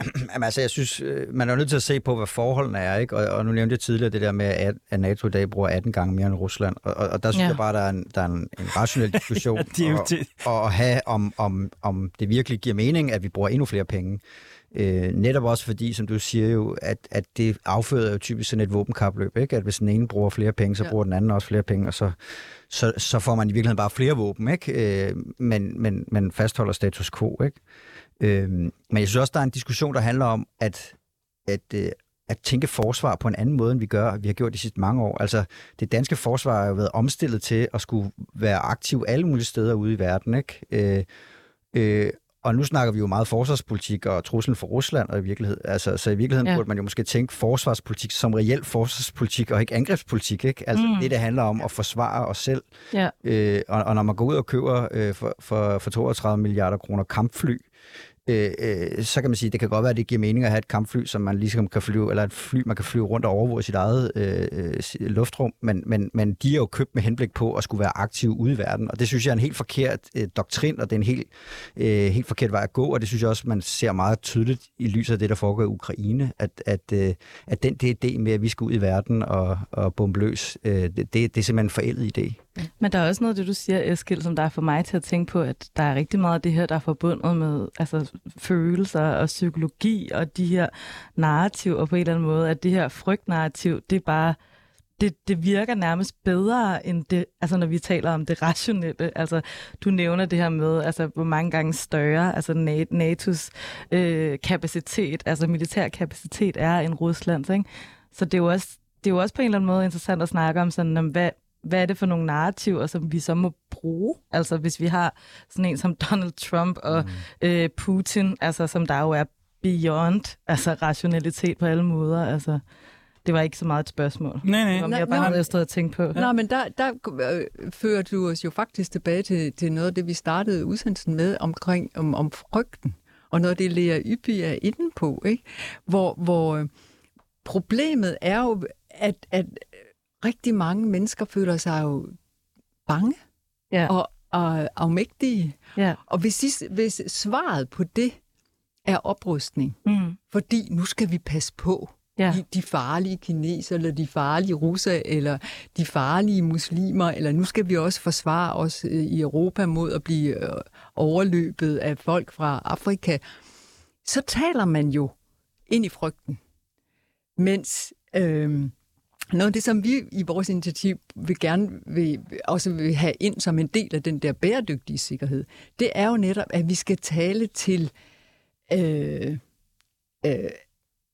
Jamen, altså, jeg synes, øh, man er nødt til at se på, hvad forholdene er, ikke? Og, og nu nævnte jeg tidligere det der med, at, at NATO i dag bruger 18 gange mere end Rusland, og, og, og der synes Ja. jeg bare, der er en, der er en, en rationel diskussion Ja, er og, og at have, om, om, om det virkelig giver mening, at vi bruger endnu flere penge. Øh, netop også fordi, som du siger jo, at, at det afføder jo typisk sådan et våbenkapløb, ikke? At hvis den ene bruger flere penge, så ja. bruger den anden også flere penge, og så, så, så får man i virkeligheden bare flere våben, ikke? Øh, men, men, men fastholder status quo, ikke? Øh, men jeg synes også, der er en diskussion, der handler om, at, at, øh, at tænke forsvar på en anden måde, end vi gør, vi har gjort de sidste mange år. Altså, det danske forsvar har jo været omstillet til at skulle være aktiv alle mulige steder ude i verden, ikke? Øh, øh, og nu snakker vi jo meget forsvarspolitik og truslen for Rusland, og i virkeligheden, altså, så i virkeligheden Ja. burde man jo måske tænke forsvarspolitik som reelt forsvarspolitik, og ikke angrebspolitik, ikke? Altså Mm. det, det handler om at forsvare os selv. Ja. Øh, og, og når man går ud og køber øh, for, for, for 32 milliarder kroner kampfly, øh, øh, så kan man sige, at det kan godt være, at det giver mening at have et kampfly, som man ligesom kan flyve, eller et fly, man kan flyve rundt og overvåge sit eget øh, øh luftrum, men, men, men de er jo købt med henblik på at skulle være aktive ude i verden, og det synes jeg er en helt forkert øh, doktrin, og det er en helt, øh, helt forkert vej at gå, og det synes jeg også, man ser meget tydeligt i lyset af det, der foregår i Ukraine, at, at, øh, at den det idé med, at vi skal ud i verden og, og bombe løs, øh, det, det, det er simpelthen en forældet idé. Men der er også noget af det, du siger, Eskild, som der er for mig til at tænke på, at der er rigtig meget af det her, der er forbundet med altså, følelser og psykologi og de her narrativer på en eller anden måde, at det her frygtnarrativ, det er bare det, det virker nærmest bedre end det, altså når vi taler om det rationelle. Altså, du nævner det her med, altså, hvor mange gange større altså NATO's øh, kapacitet, altså militær kapacitet er end Ruslands. Ikke? Så det er, jo også, det er jo også på en eller anden måde interessant at snakke om, sådan, om hvad, hvad er det for nogle narrativer, som vi så må bruge? Altså hvis vi har sådan en som Donald Trump og mm. øh, Putin, altså som der jo er beyond altså rationalitet på alle måder. Altså, det var ikke så meget et spørgsmål. Nej, nej. Det var mere Nej, bare noget, jeg stod og tænkte på. Nå, men der, der øh, fører du os jo faktisk tilbage til, til noget af det, vi startede udsendelsen med omkring om, om frygten. Og noget af det, Lea Yppi er inde på, ikke? Hvor, hvor øh, problemet er jo, at, at rigtig mange mennesker føler sig jo bange Ja. og, og afmægtige. Ja. Og hvis, I, hvis svaret på det er oprustning, Mm. fordi nu skal vi passe på Ja. de, de farlige kineser, eller de farlige russer, eller de farlige muslimer, eller nu skal vi også forsvare os øh, i Europa mod at blive øh, overløbet af folk fra Afrika, så taler man jo ind i frygten. Mens øh, noget af det, som vi i vores initiativ vil gerne vil, også vil have ind som en del af den der bæredygtige sikkerhed, det er jo netop, at vi skal tale til øh, øh,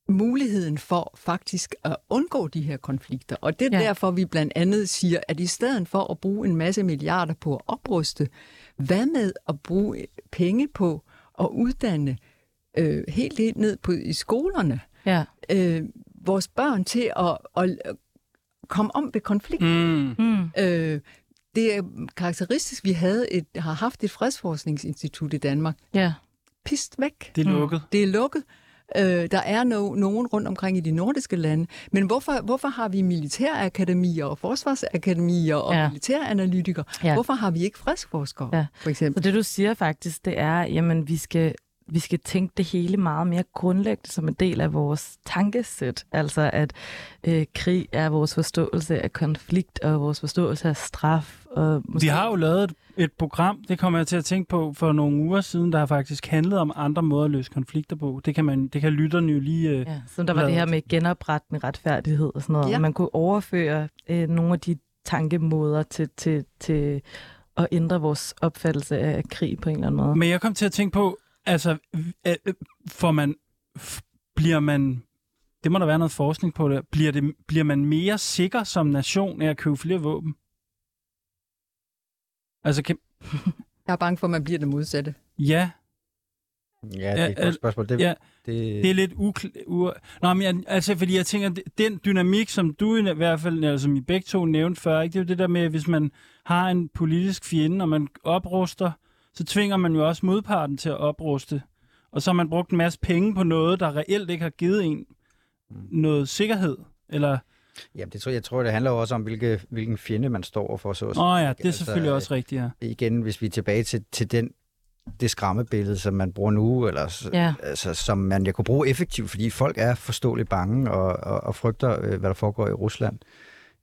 muligheden for faktisk at undgå de her konflikter. Og det er Ja. derfor, vi blandt andet siger, at i stedet for at bruge en masse milliarder på at opruste, hvad med at bruge penge på at uddanne øh, helt, helt ned på, i skolerne Ja. øh, vores børn til at, at komme om ved konflikt. Mm. Mm. Øh, det er karakteristisk, vi havde et, har haft et fredsforskningsinstitut i Danmark. Ja. Pist væk. Det er Mm. lukket. Det er lukket. Øh, der er no, nogen rundt omkring i de nordiske lande. Men hvorfor, hvorfor har vi militærakademier og forsvarsakademier og Ja. militæranalytikere? Ja. Hvorfor har vi ikke fredsforskere, Ja. ja. for eksempel? Så det du siger faktisk, det er, jamen vi skal vi skal tænke det hele meget mere grundlæggende som en del af vores tankesæt. Altså at øh, krig er vores forståelse af konflikt og vores forståelse af straf. Og måske... Vi har jo lavet et, et program, det kommer jeg til at tænke på for nogle uger siden, der har faktisk handlet om andre måder at løse konflikter på. Det kan, man, det kan lytterne jo lige... Øh, Ja, som der var det her med genoprettende retfærdighed og sådan noget. Ja. Ja. Man kunne overføre øh, nogle af de tankemåder til, til, til at ændre vores opfattelse af krig på en eller anden måde. Men jeg kom til at tænke på, altså, øh, øh, får man, bliver man, det må der være noget forskning på det, bliver, det, bliver man mere sikker som nation af at købe flere våben? Altså, kan, Jeg er bange for, at man bliver det modsatte. ja, Ja, det er et godt spørgsmål. Det, ja, det, det er lidt ukl- u- Nå, men jeg, altså, fordi jeg tænker, den dynamik, som du i hvert fald, eller som I begge to nævnte før, ikke, det er jo det der med, at hvis man har en politisk fjende, og man opruster, så tvinger man jo også modparten til at opruste. Og så har man brugt en masse penge på noget, der reelt ikke har givet en noget sikkerhed. Eller, Jamen, det tror, jeg tror, det handler jo også om, hvilke, hvilken fjende man står for. Så, åh oh ja, det er Altså, selvfølgelig også rigtigt, ja. igen, hvis vi er tilbage til, til den det skræmmebillede, som man bruger nu, eller Ja. altså, som man jeg kunne bruge effektivt, fordi folk er forståeligt bange og, og, og frygter, øh, hvad der foregår i Rusland.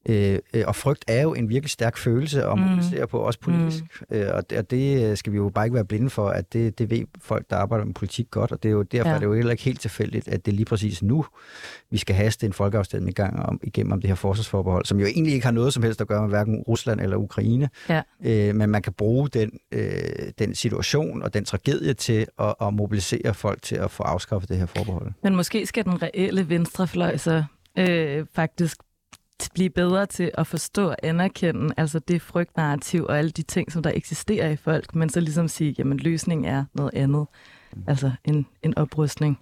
Øh, øh, og frygt er jo en virkelig stærk følelse at Mm. mobilisere på, også politisk. Mm. Øh, og, det, og det øh, skal vi jo bare ikke være blinde for, at det, det ved folk, der arbejder med politik godt, og det er jo, derfor Ja. er det jo heller ikke helt tilfældigt, at det er lige præcis nu, vi skal haste en folkeafstemning i gang om, igennem om det her forsvarsforbehold, som jo egentlig ikke har noget som helst at gøre med hverken Rusland eller Ukraine, Ja. øh, men man kan bruge den, øh, den situation og den tragedie til at, at mobilisere folk til at få afskaffet det her forbehold. Men måske skal den reelle venstrefløj så øh, faktisk blive bedre til at forstå og anerkende altså det frygtnarrativ og alle de ting, som der eksisterer i folk, men så ligesom sige, jamen løsningen er noget andet, altså en, en oprustning.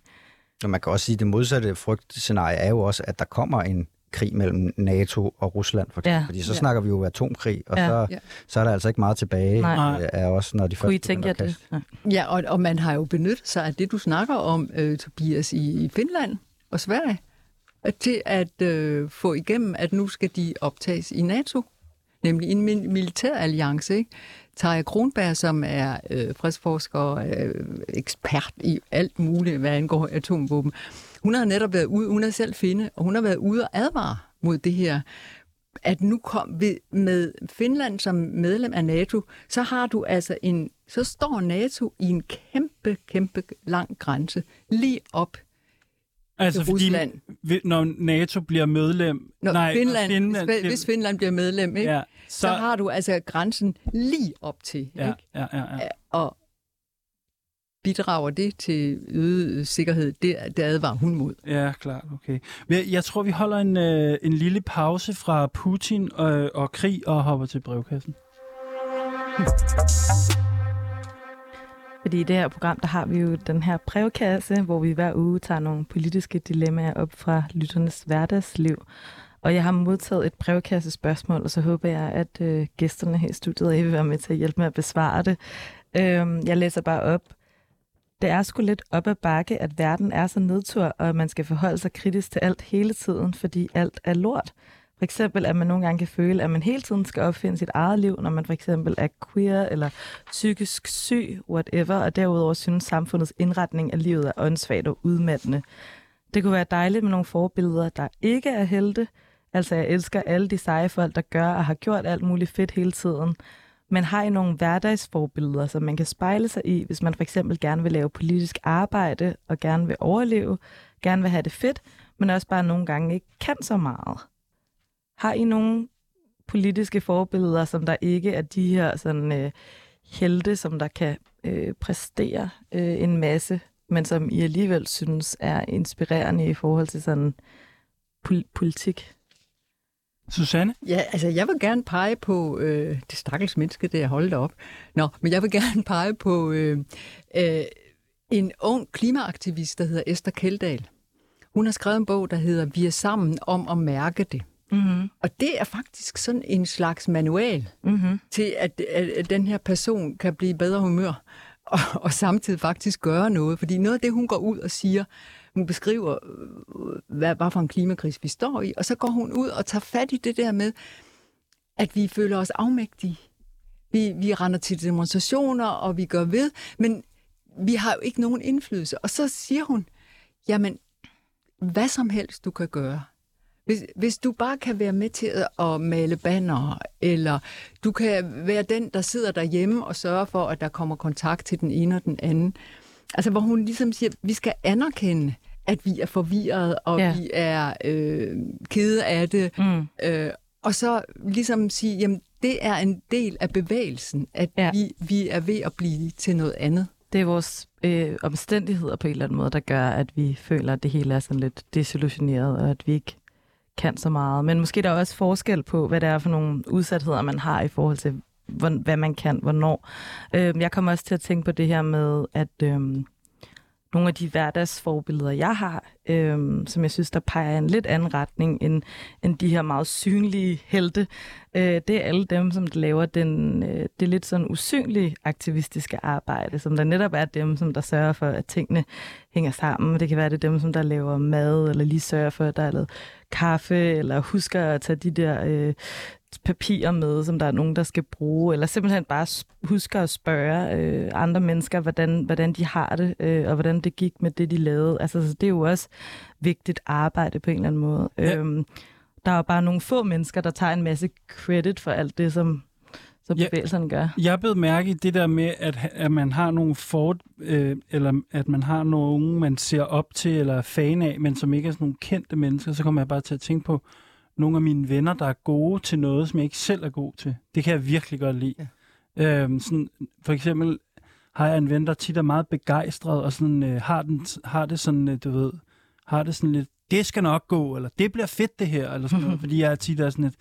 Og man kan også sige, at det modsatte frygtscenarie er jo også, at der kommer en krig mellem NATO og Rusland, for eksempel. Ja. Fordi så Ja. snakker vi jo atomkrig, og Ja. Så, Ja. så er der altså ikke meget tilbage Nej. øh, af os, når de Kunne I først tænke jer det? Ja. Ja, og, og man har jo benyttet sig af det, du snakker om, øh, Tobias, i, i Finland og Sverige, til at øh, få igennem, at nu skal de optages i NATO, nemlig en militær alliance. Ikke? Tarja Kronberg, som er øh, fredsforsker og øh, ekspert i alt muligt, hvad angår atomvåben, hun har netop været ude, hun er selv finde, og hun har været ude og advare mod det her at nu kom vi med Finland som medlem af NATO, så har du altså en, så står NATO i en kæmpe, kæmpe lang grænse lige op Altså, fordi Rusland. når NATO bliver medlem... Når nej, Finland, Finland hvis, hvis Finland bliver medlem, ikke? ja, så, så, har du altså grænsen lige op til. Ikke? ja, ja, ja. Og bidrager det til øget sikkerhed, det, det advarer hun mod. Ja, klart, okay. Men Jeg tror, vi holder en, øh, en lille pause fra Putin og, og krig og hopper til brevkassen. Fordi i det her program, der har vi jo den her brevkasse, hvor vi hver uge tager nogle politiske dilemmaer op fra lytternes hverdagsliv. Og jeg har modtaget et brevkassespørgsmål, og så håber jeg, at øh, gæsterne her i studiet I vil være med til at hjælpe med at besvare det. Øhm, jeg læser bare op. Det er sgu lidt op ad bakke, at verden er så nedtur, og at man skal forholde sig kritisk til alt hele tiden, fordi alt er lort. For eksempel, at man nogle gange kan føle, at man hele tiden skal opfinde sit eget liv, når man for eksempel er queer eller psykisk syg, whatever, og derudover synes samfundets indretning af livet er åndssvagt og udmattende. Det kunne være dejligt med nogle forbilleder, der ikke er helte. Altså, jeg elsker alle de seje folk, der gør og har gjort alt muligt fedt hele tiden. Men har I nogle hverdagsforbilleder, som man kan spejle sig i, hvis man for eksempel gerne vil lave politisk arbejde og gerne vil overleve, gerne vil have det fedt, men også bare nogle gange ikke kan så meget? Har I nogle politiske forbilleder, som der ikke er de her sådan, øh, helte, som der kan øh, præstere øh, en masse, men som I alligevel synes er inspirerende i forhold til sådan pol- politik? Susanne? Ja, altså jeg vil gerne pege på øh, det stakkels menneske, det er holdt op. Nå, men jeg vil gerne pege på øh, øh, en ung klimaaktivist, der hedder Esther Keldahl. Hun har skrevet en bog, der hedder Vi er sammen om at mærke det. Mm-hmm. Og det er faktisk sådan en slags manual Mm-hmm. til, at, at, den her person kan blive bedre humør, og, og samtidig faktisk gøre noget. Fordi noget af det, hun går ud og siger, hun beskriver, øh, hvad, hvad for en klimakris vi står i, og så går hun ud og tager fat i det der med, at vi føler os afmægtige. Vi, vi render til demonstrationer, og vi gør ved, men vi har jo ikke nogen indflydelse. Og så siger hun, jamen, hvad som helst du kan gøre. Hvis, hvis du bare kan være med til at, male banner, eller du kan være den, der sidder derhjemme og sørger for, at der kommer kontakt til den ene og den anden. Altså, hvor hun ligesom siger, vi skal anerkende, at vi er forvirret, og Ja. vi er øh, kede af det. Mm. Øh, og så ligesom sige, jamen, det er en del af bevægelsen, at ja. vi, vi er ved at blive til noget andet. Det er vores øh, omstændigheder på en eller anden måde, der gør, at vi føler, at det hele er sådan lidt desillusioneret, og at vi ikke kan så meget. Men måske der er også forskel på, hvad det er for nogle udsatheder, man har i forhold til, hvor, hvad man kan, hvornår. Øhm, jeg kommer også til at tænke på det her med, at øh, nogle af de hverdagsforbilleder, jeg har, øhm, som jeg synes, der peger i en lidt anden retning end, end de her meget synlige helte, øh, det er alle dem, som laver den, øh, det lidt sådan usynlige aktivistiske arbejde, som der netop er dem, som der sørger for, at tingene hænger sammen. Det kan være, det er dem, som der laver mad, eller lige sørger for, at der er lavet kaffe, eller husker at tage de der øh, papirer med, som der er nogen, der skal bruge, eller simpelthen bare huske at spørge øh, andre mennesker, hvordan, hvordan de har det, øh, og hvordan det gik med det, de lavede. Altså, så det er jo også vigtigt arbejde på en eller anden måde. Ja. Øhm, der er jo bare nogle få mennesker, der tager en masse credit for alt det, som, som ja, bevægelserne gør. Jeg blevet mærke i det der med, at, at man har nogle for, øh, eller at man har nogen, man ser op til eller er fan af, men som ikke er sådan nogle kendte mennesker, så kommer jeg bare til at tænke på nogle af mine venner, der er gode til noget, som jeg ikke selv er god til. Det kan jeg virkelig godt lide. Ja. Øhm, sådan, for eksempel har jeg en ven, der tit er meget begejstret, og sådan, øh, har, den, har det sådan, øh, du ved, har det sådan lidt, det skal nok gå, eller det bliver fedt det her, eller sådan noget, fordi jeg tit er sådan lidt,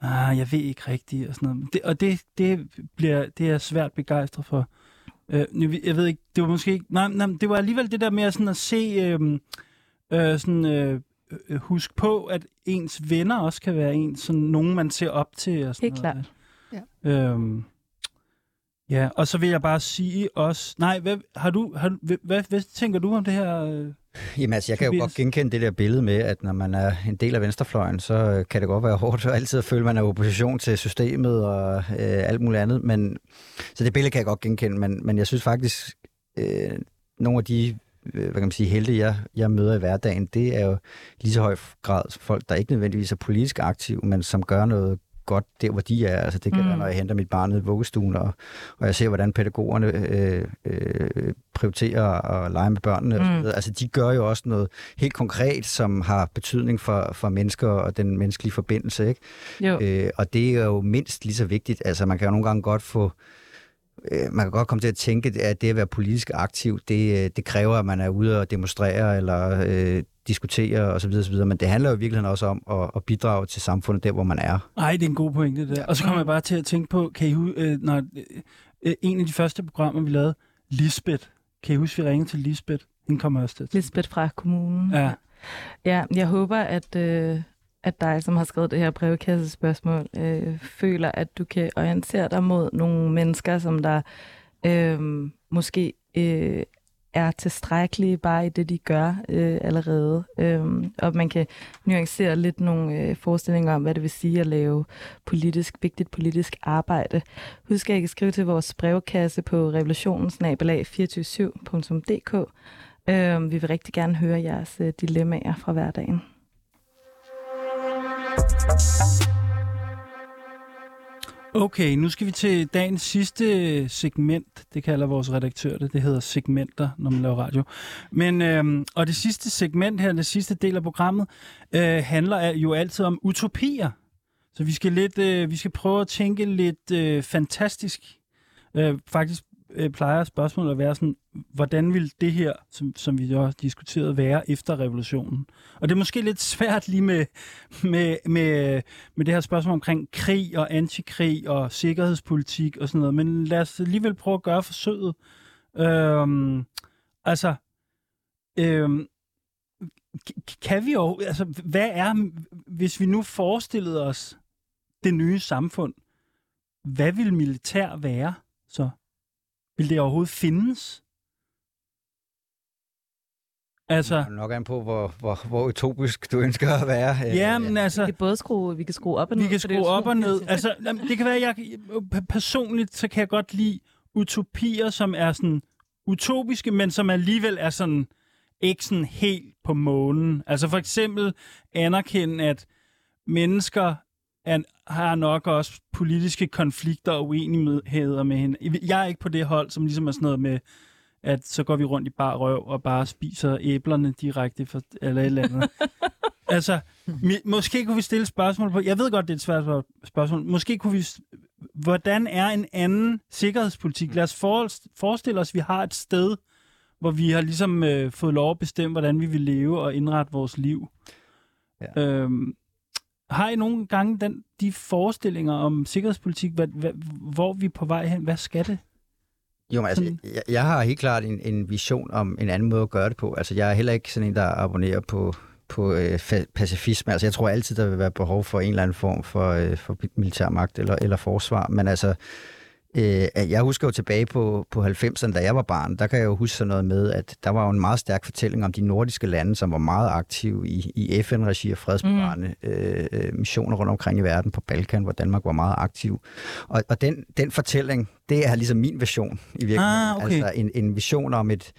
ah, jeg ved ikke rigtigt, og sådan noget. Det, og det, det, bliver, det er svært begejstret for. Øh, jeg ved ikke, det var måske ikke, nej, nej, det var alligevel det der med sådan at se, øh, øh, sådan, øh, øh, husk på, at ens venner også kan være en, sådan nogen, man ser op til. Og sådan Helt noget. klart. Ja. Øhm, ja, og så vil jeg bare sige også... Nej, hvad, har du, har, hvad, hvad, hvad tænker du om det her... Øh, Jamen altså, jeg kan jo godt genkende det der billede med, at når man er en del af venstrefløjen, så øh, kan det godt være hårdt at altid at føle, at man er opposition til systemet og øh, alt muligt andet. Men, så det billede kan jeg godt genkende, men, men jeg synes faktisk, øh, nogle af de Øh, hvad kan man sige, helte, jeg, jeg møder i hverdagen, det er jo lige så høj grad folk, der ikke nødvendigvis er politisk aktive, men som gør noget godt der, hvor de er. Altså, det kan mm. være, når jeg henter mit barn ned i vuggestuen, og, og jeg ser, hvordan pædagogerne øh, øh, prioriterer at lege med børnene. Mm. Og altså, de gør jo også noget helt konkret, som har betydning for, for mennesker og den menneskelige forbindelse. Ikke? Jo. Øh, og det er jo mindst lige så vigtigt. Altså, man kan jo nogle gange godt få øh, man kan godt komme til at tænke, at det at være politisk aktiv, det, øh, det kræver, at man er ude og demonstrere eller øh, diskutere osv., osv., men det handler jo virkelig også om at, at bidrage til samfundet der, hvor man er. Nej, det er en god pointe der. Og så kommer jeg bare til at tænke på, kan I, øh, når, øh, en af de første programmer, vi lavede, Lisbeth. Kan I huske, vi ringede til Lisbeth? Hun kommer også til. Lisbeth fra kommunen. Ja. Ja, jeg håber, at, øh, at dig, som har skrevet det her brevkassespørgsmål, øh, føler, at du kan orientere dig mod nogle mennesker, som der øh, måske øh, er tilstrækkelige bare i det, de gør øh, allerede. Øh, og man kan nuancere lidt nogle øh, forestillinger om, hvad det vil sige at lave politisk, vigtigt politisk arbejde. Husk, at I kan skrive til vores brevkasse på revolutionsnabelag247.dk. Øh, vi vil rigtig gerne høre jeres øh, dilemmaer fra hverdagen. Okay, nu skal vi til dagens sidste segment. Det kalder vores redaktør det. Det hedder segmenter, når man laver radio. Men, øh, og det sidste segment her, det sidste del af programmet, øh, handler jo altid om utopier. Så vi skal, lidt, øh, vi skal prøve at tænke lidt øh, fantastisk. Øh, faktisk øh, plejer spørgsmålet at være sådan, hvordan vil det her, som, som vi jo har diskuteret, være efter revolutionen? Og det er måske lidt svært lige med, med, med, med det her spørgsmål omkring krig og antikrig og sikkerhedspolitik og sådan noget, men lad os alligevel prøve at gøre forsøget. Øhm, altså, øhm, kan vi jo, altså, hvad er, hvis vi nu forestillede os det nye samfund, hvad vil militær være så? Vil det overhovedet findes? Altså, det er nok an på, hvor, hvor, hvor utopisk du ønsker at være. Ja, men altså... Vi kan både skrue, vi kan skrue op og ned. Vi kan skrue op og ned. Altså, det kan være, jeg personligt, så kan jeg godt lide utopier, som er sådan utopiske, men som alligevel er sådan ikke sådan helt på månen. Altså for eksempel anerkende, at mennesker er, har nok også politiske konflikter og uenigheder med hende. Jeg er ikke på det hold, som ligesom er sådan noget med, at så går vi rundt i bar røv og bare spiser æblerne direkte for, eller et eller andet. altså, måske kunne vi stille spørgsmål på, jeg ved godt, det er et svært spørgsmål, måske kunne vi, hvordan er en anden sikkerhedspolitik? Lad os forestille os, at vi har et sted, hvor vi har ligesom øh, fået lov at bestemme, hvordan vi vil leve og indrette vores liv. Ja. Øhm, har I nogle gange den, de forestillinger om sikkerhedspolitik, hvad, hvad, hvor vi er på vej hen? Hvad skal det? Jo, men altså, jeg, jeg har helt klart en, en vision om en anden måde at gøre det på. Altså, jeg er heller ikke sådan en, der abonnerer på, på øh, pacifisme. Altså, jeg tror altid, der vil være behov for en eller anden form for, øh, for militærmagt eller, eller forsvar. Men altså, Øh, jeg husker jo tilbage på, på 90'erne, da jeg var barn, der kan jeg jo huske sådan noget med, at der var jo en meget stærk fortælling om de nordiske lande, som var meget aktive i, i FN-regi og fredsbevarende mm. øh, missioner rundt omkring i verden på Balkan, hvor Danmark var meget aktiv. Og, og den, den fortælling, det er ligesom min version i virkeligheden. Ah, okay. Altså en, en vision om et,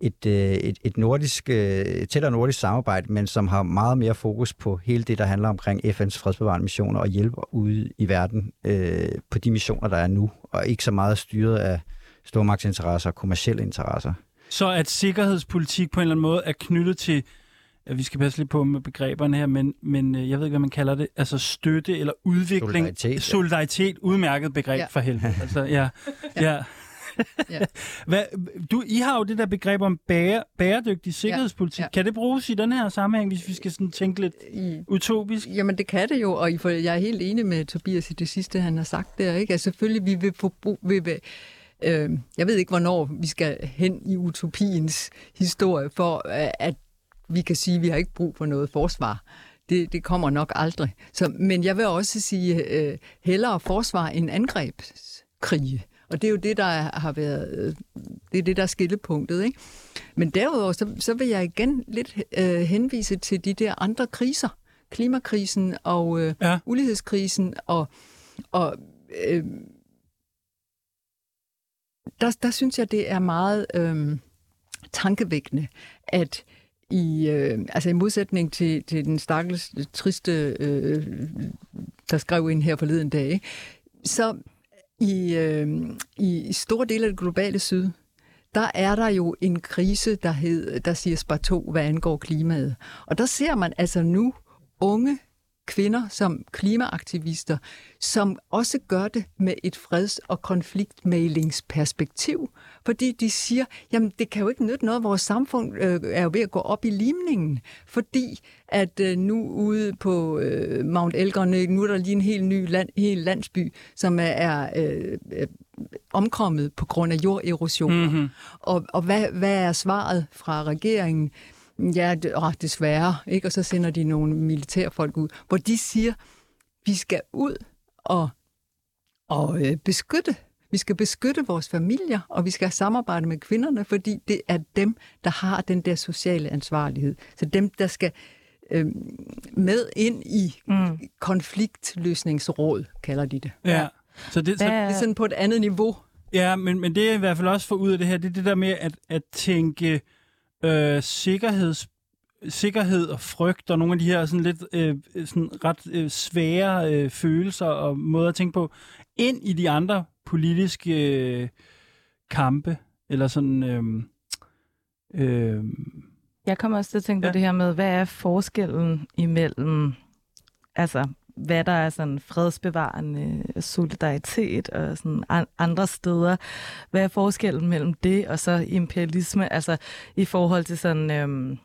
et, øh, et, et nordisk, øh, tættere nordisk samarbejde, men som har meget mere fokus på hele det, der handler omkring FN's fredsbevarende missioner og hjælp ude i verden øh, på de missioner, der er nu, og ikke så meget styret af stormagtsinteresser og kommersielle interesser. Så at sikkerhedspolitik på en eller anden måde er knyttet til, at vi skal passe lidt på med begreberne her, men, men øh, jeg ved ikke, hvad man kalder det, altså støtte eller udvikling. Solidaritet, ja. Solidaritet, udmærket begreb Ja. ja. for helvede. Altså, ja. ja. Ja. Hvad, du, I har jo det der begreb om bære, bæredygtig sikkerhedspolitik. Ja. Ja. Kan det bruges i den her sammenhæng, hvis vi skal sådan tænke lidt I, utopisk? Jamen, det kan det jo, og jeg er helt enig med Tobias i det sidste, han har sagt der. Ikke? Altså, selvfølgelig, vi vil få brug... Vi vil, øh, jeg ved ikke, hvornår vi skal hen i utopiens historie, for øh, at vi kan sige, at vi har ikke brug for noget forsvar. Det, det kommer nok aldrig. Så, men jeg vil også sige, øh, hellere forsvar end angrebskrige. Og det er jo det, der har været, øh, det er det, der er skillepunktet. Ikke? Men derudover, så, så vil jeg igen lidt øh, henvise til de der andre kriser. Klimakrisen og øh, Ja. ulighedskrisen og, og øh, der, der synes jeg, det er meget øh, tankevækkende, at i, øh, altså i modsætning til, til den stakkels triste, øh, der skrev ind her forleden dag, så i, øh, i store dele af det globale syd, der er der jo en krise, der, hed, der siger spar 2, hvad angår klimaet. Og der ser man altså nu unge kvinder som klimaaktivister, som også gør det med et freds- og konfliktmæglingsperspektiv. Fordi de siger, jamen det kan jo ikke nytte noget, vores samfund øh, er jo ved at gå op i limningen, fordi at øh, nu ude på øh, Mount Elgon, øh, nu er der lige en helt ny land, helt landsby, som er, er øh, øh, omkommet på grund af jorderosion. Mm-hmm. Og, og hvad, hvad er svaret fra regeringen? Ja, det, åh, desværre. Ikke? Og så sender de nogle militærfolk ud, hvor de siger, vi skal ud og, og øh, beskytte. Vi skal beskytte vores familier, og vi skal samarbejde med kvinderne, fordi det er dem, der har den der sociale ansvarlighed. Så dem, der skal øh, med ind i Mm. konfliktløsningsråd, kalder de det. Ja. Så det, så, Det er sådan på et andet niveau. Ja, men, men det jeg i hvert fald også får ud af det her, det er det der med at, at tænke øh, sikkerheds, sikkerhed og frygt og nogle af de her sådan lidt øh, sådan ret øh, svære øh, følelser og måder at tænke på ind i de andre politiske øh, kampe eller sådan øh, øh, Jeg kommer også til at tænke på Ja. det her med, hvad er forskellen imellem, altså, hvad der er sådan fredsbevarende solidaritet og sådan an- andre steder. Hvad er forskellen mellem det og så imperialisme, altså i forhold til sådan... Øhm,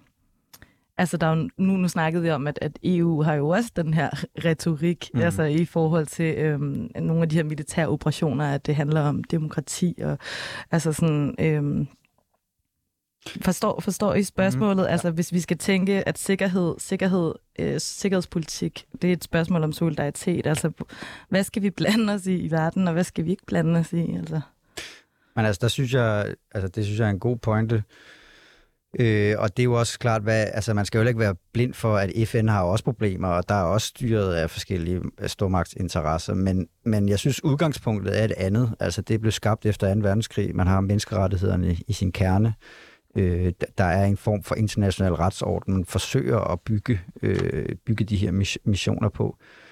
Altså, der er jo, nu, nu snakkede vi om, at, at EU har jo også den her retorik, mm. altså i forhold til øhm, nogle af de her militære operationer, at det handler om demokrati og altså sådan... Øhm, Forstår, forstår I spørgsmålet? Mm, ja. Altså, hvis vi skal tænke, at sikkerhed, sikkerhed, øh, sikkerhedspolitik, det er et spørgsmål om solidaritet. Altså, hvad skal vi blande os i i verden, og hvad skal vi ikke blande os i? Altså? Men altså, der synes jeg, altså, det synes jeg er en god pointe. Øh, og det er jo også klart, hvad, altså, man skal jo ikke være blind for, at FN har også problemer, og der er også styret af forskellige stormagtsinteresser. Men, men jeg synes, udgangspunktet er et andet. Altså, det blev skabt efter 2. verdenskrig. Man har menneskerettighederne i sin kerne. Øh, der er en form for international retsorden, forsøger at bygge, øh, bygge de her missioner på. Øh,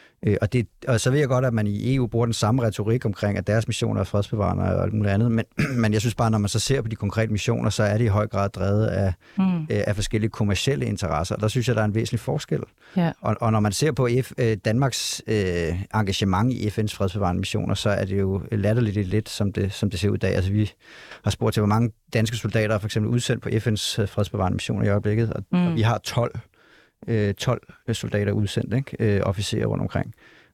og, det, og så ved jeg godt, at man i EU bruger den samme retorik omkring, at deres missioner er fredsbevarende og alt muligt andet, men, men jeg synes bare, når man så ser på de konkrete missioner, så er det i høj grad drevet af, Hmm. øh, af forskellige kommersielle interesser. Der synes jeg, der er en væsentlig forskel. Ja. Og, og når man ser på F, øh, Danmarks øh, engagement i FN's fredsbevarende missioner, så er det jo latterligt lidt, som det, som det ser ud i dag. Altså, vi har spurgt til, hvor mange danske soldater er for eksempel udsendt på FN's øh, fredsbevarende missioner i øjeblikket, og, mm. og Mm. vi har 12, øh, 12 soldater udsendt, ikke? Øh, officerer rundt omkring.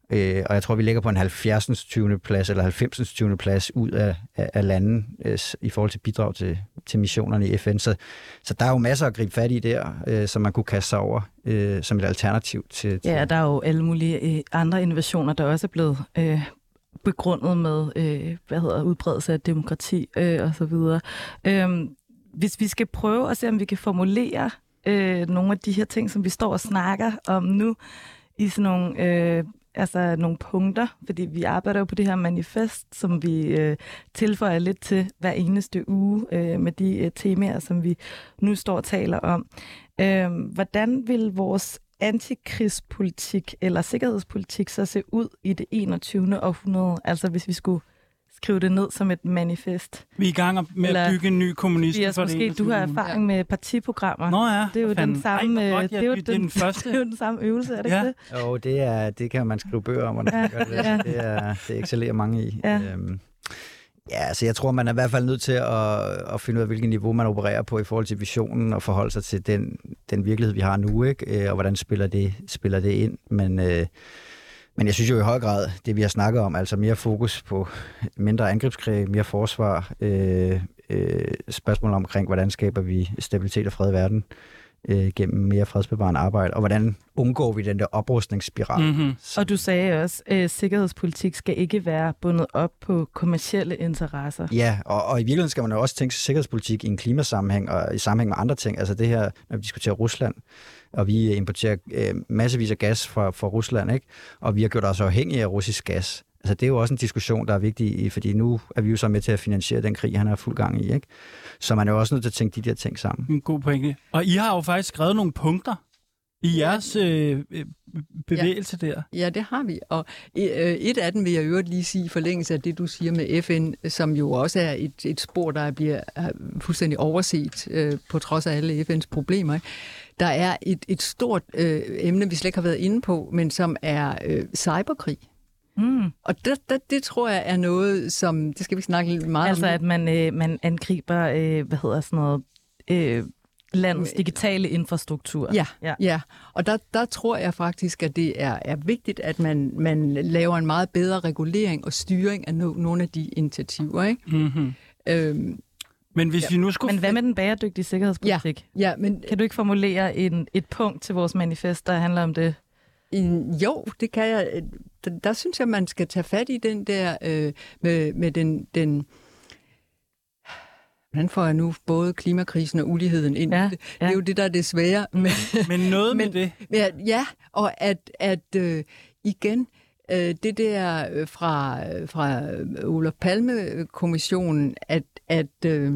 Øh, og jeg tror, vi ligger på en 70. 20. plads, eller 90. 20. plads ud af, af, af landen øh, i forhold til bidrag til, til missionerne i FN. Så, så der er jo masser at gribe fat i der, øh, som man kunne kaste sig over øh, som et alternativ til... til Ja, der er jo alle mulige øh, andre innovationer, der også er blevet øh, begrundet med, øh, hvad hedder udbredelse af demokrati øh, og så videre. Øh, hvis vi skal prøve at se, om vi kan formulere øh, nogle af de her ting, som vi står og snakker om nu, i sådan nogle, øh, altså nogle punkter, fordi vi arbejder jo på det her manifest, som vi øh, tilføjer lidt til hver eneste uge øh, med de øh, temaer, som vi nu står og taler om. Øh, hvordan vil vores antikrigspolitik eller sikkerhedspolitik så se ud i det 21. århundrede? Altså hvis vi skulle skrive det ned som et manifest. Vi er i gang med Eller, at bygge en ny kommunisme for måske, det du har erfaring med partiprogrammer. Nå ja, det er jo den samme, Ej, godt, det er jo den, den, første. det er jo den samme øvelse, er det ja. ikke det? Jo, det, er, det kan man skrive bøger om, og ja. det, ja. det, er, det excellerer mange i. Ja. Øhm, Ja, altså jeg tror, man er i hvert fald nødt til at, at finde ud af, hvilket niveau man opererer på i forhold til visionen, og forholde sig til den, den virkelighed, vi har nu, ikke? Øh, og hvordan spiller det, spiller det ind. Men, øh, men jeg synes jo i høj grad, det vi har snakket om, altså mere fokus på mindre angrebskrig, mere forsvar, øh, øh, spørgsmål omkring, hvordan skaber vi stabilitet og fred i verden, øh, gennem mere fredsbevarende arbejde, og hvordan undgår vi den der oprustningsspiral. Mm-hmm. Og du sagde også, at øh, sikkerhedspolitik skal ikke være bundet op på kommersielle interesser. Ja, og, og i virkeligheden skal man jo også tænke sikkerhedspolitik i en klimasammenhæng og i sammenhæng med andre ting. Altså det her, når vi diskuterer Rusland, og vi importerer øh, massevis af gas fra, fra Rusland, ikke? og vi har gjort os afhængige af russisk gas. Altså, det er jo også en diskussion, der er vigtig, fordi nu er vi jo så med til at finansiere den krig, han er fuld gang i. Ikke? Så man er jo også nødt til at tænke de der ting sammen. En god pointe. Og I har jo faktisk skrevet nogle punkter i jeres øh, øh bevægelse ja. der. Ja, det har vi. Og øh, et af dem vil jeg øvrigt lige sige i forlængelse af det, du siger med FN, som jo også er et, et spor, der bliver fuldstændig overset øh, på trods af alle FN's problemer. Ikke? Der er et, et stort øh, emne, vi slet ikke har været inde på, men som er øh, cyberkrig. Mm. Og det, det, det tror jeg er noget, som, det skal vi snakke lidt meget altså, om. Altså at man, øh, man angriber, øh, hvad hedder sådan noget, øh, landets digitale infrastruktur. Ja, ja. ja. og der, der tror jeg faktisk, at det er, er vigtigt, at man, man laver en meget bedre regulering og styring af no, nogle af de initiativer. Ikke? Mm-hmm. Øhm, men hvis ja. vi nu skulle... Men hvad med den bæredygtige sikkerhedspolitik? Ja, ja, men... Kan du ikke formulere en, et punkt til vores manifest, der handler om det? Jo, det kan jeg. Der, der synes jeg, man skal tage fat i den der øh, med, med den, den Hvordan får jeg nu både klimakrisen og uligheden ind? Ja, ja. Det er jo det, der er det svære. Men, men noget men, med det? Ja, og at, at øh, igen, øh, det der øh, fra, fra Olof Palme-kommissionen, at, at, øh,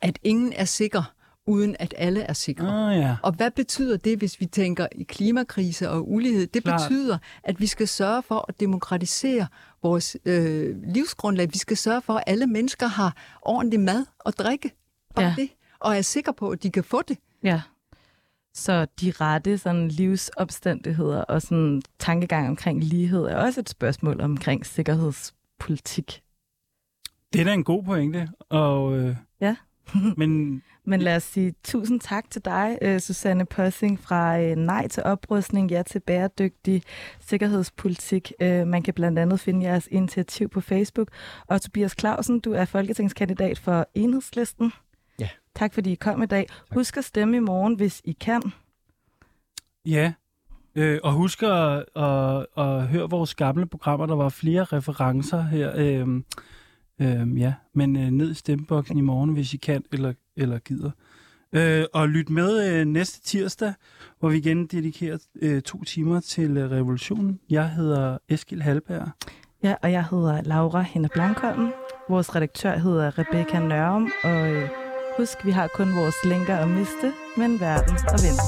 at ingen er sikker, uden at alle er sikre. Ah, ja. Og hvad betyder det, hvis vi tænker i klimakrise og ulighed? Det Klar. betyder, at vi skal sørge for at demokratisere vores øh, livsgrundlag. Vi skal sørge for, at alle mennesker har ordentlig mad og drikke. Og, ja. det, og er sikre på, at de kan få det. Ja. Så de rette sådan, livsopstændigheder og sådan, tankegang omkring lighed er også et spørgsmål omkring sikkerhedspolitik. Det er da en god pointe. Og, øh, ja. men men lad os sige tusind tak til dig, øh, Susanne Possing fra øh, Nej til oprustning, Ja til bæredygtig sikkerhedspolitik. Øh, man kan blandt andet finde jeres initiativ på Facebook. Og Tobias Clausen, du er folketingskandidat for Enhedslisten. Tak fordi I kom i dag. Tak. Husk at stemme i morgen, hvis I kan. Ja, øh, og husk at, at, at høre vores gamle programmer. Der var flere referencer her. Øh, øh, ja, men øh, ned i stemmeboksen i morgen, hvis I kan, eller eller gider. Øh, og lyt med øh, næste tirsdag, hvor vi igen dedikerer øh, to timer til øh, revolutionen. Jeg hedder Eskil Halberg. Ja, og jeg hedder Laura Henne Blankholm. Vores redaktør hedder Rebecca Nørum, og øh, Husk, vi har kun vores lænker at miste, men verden at vinde.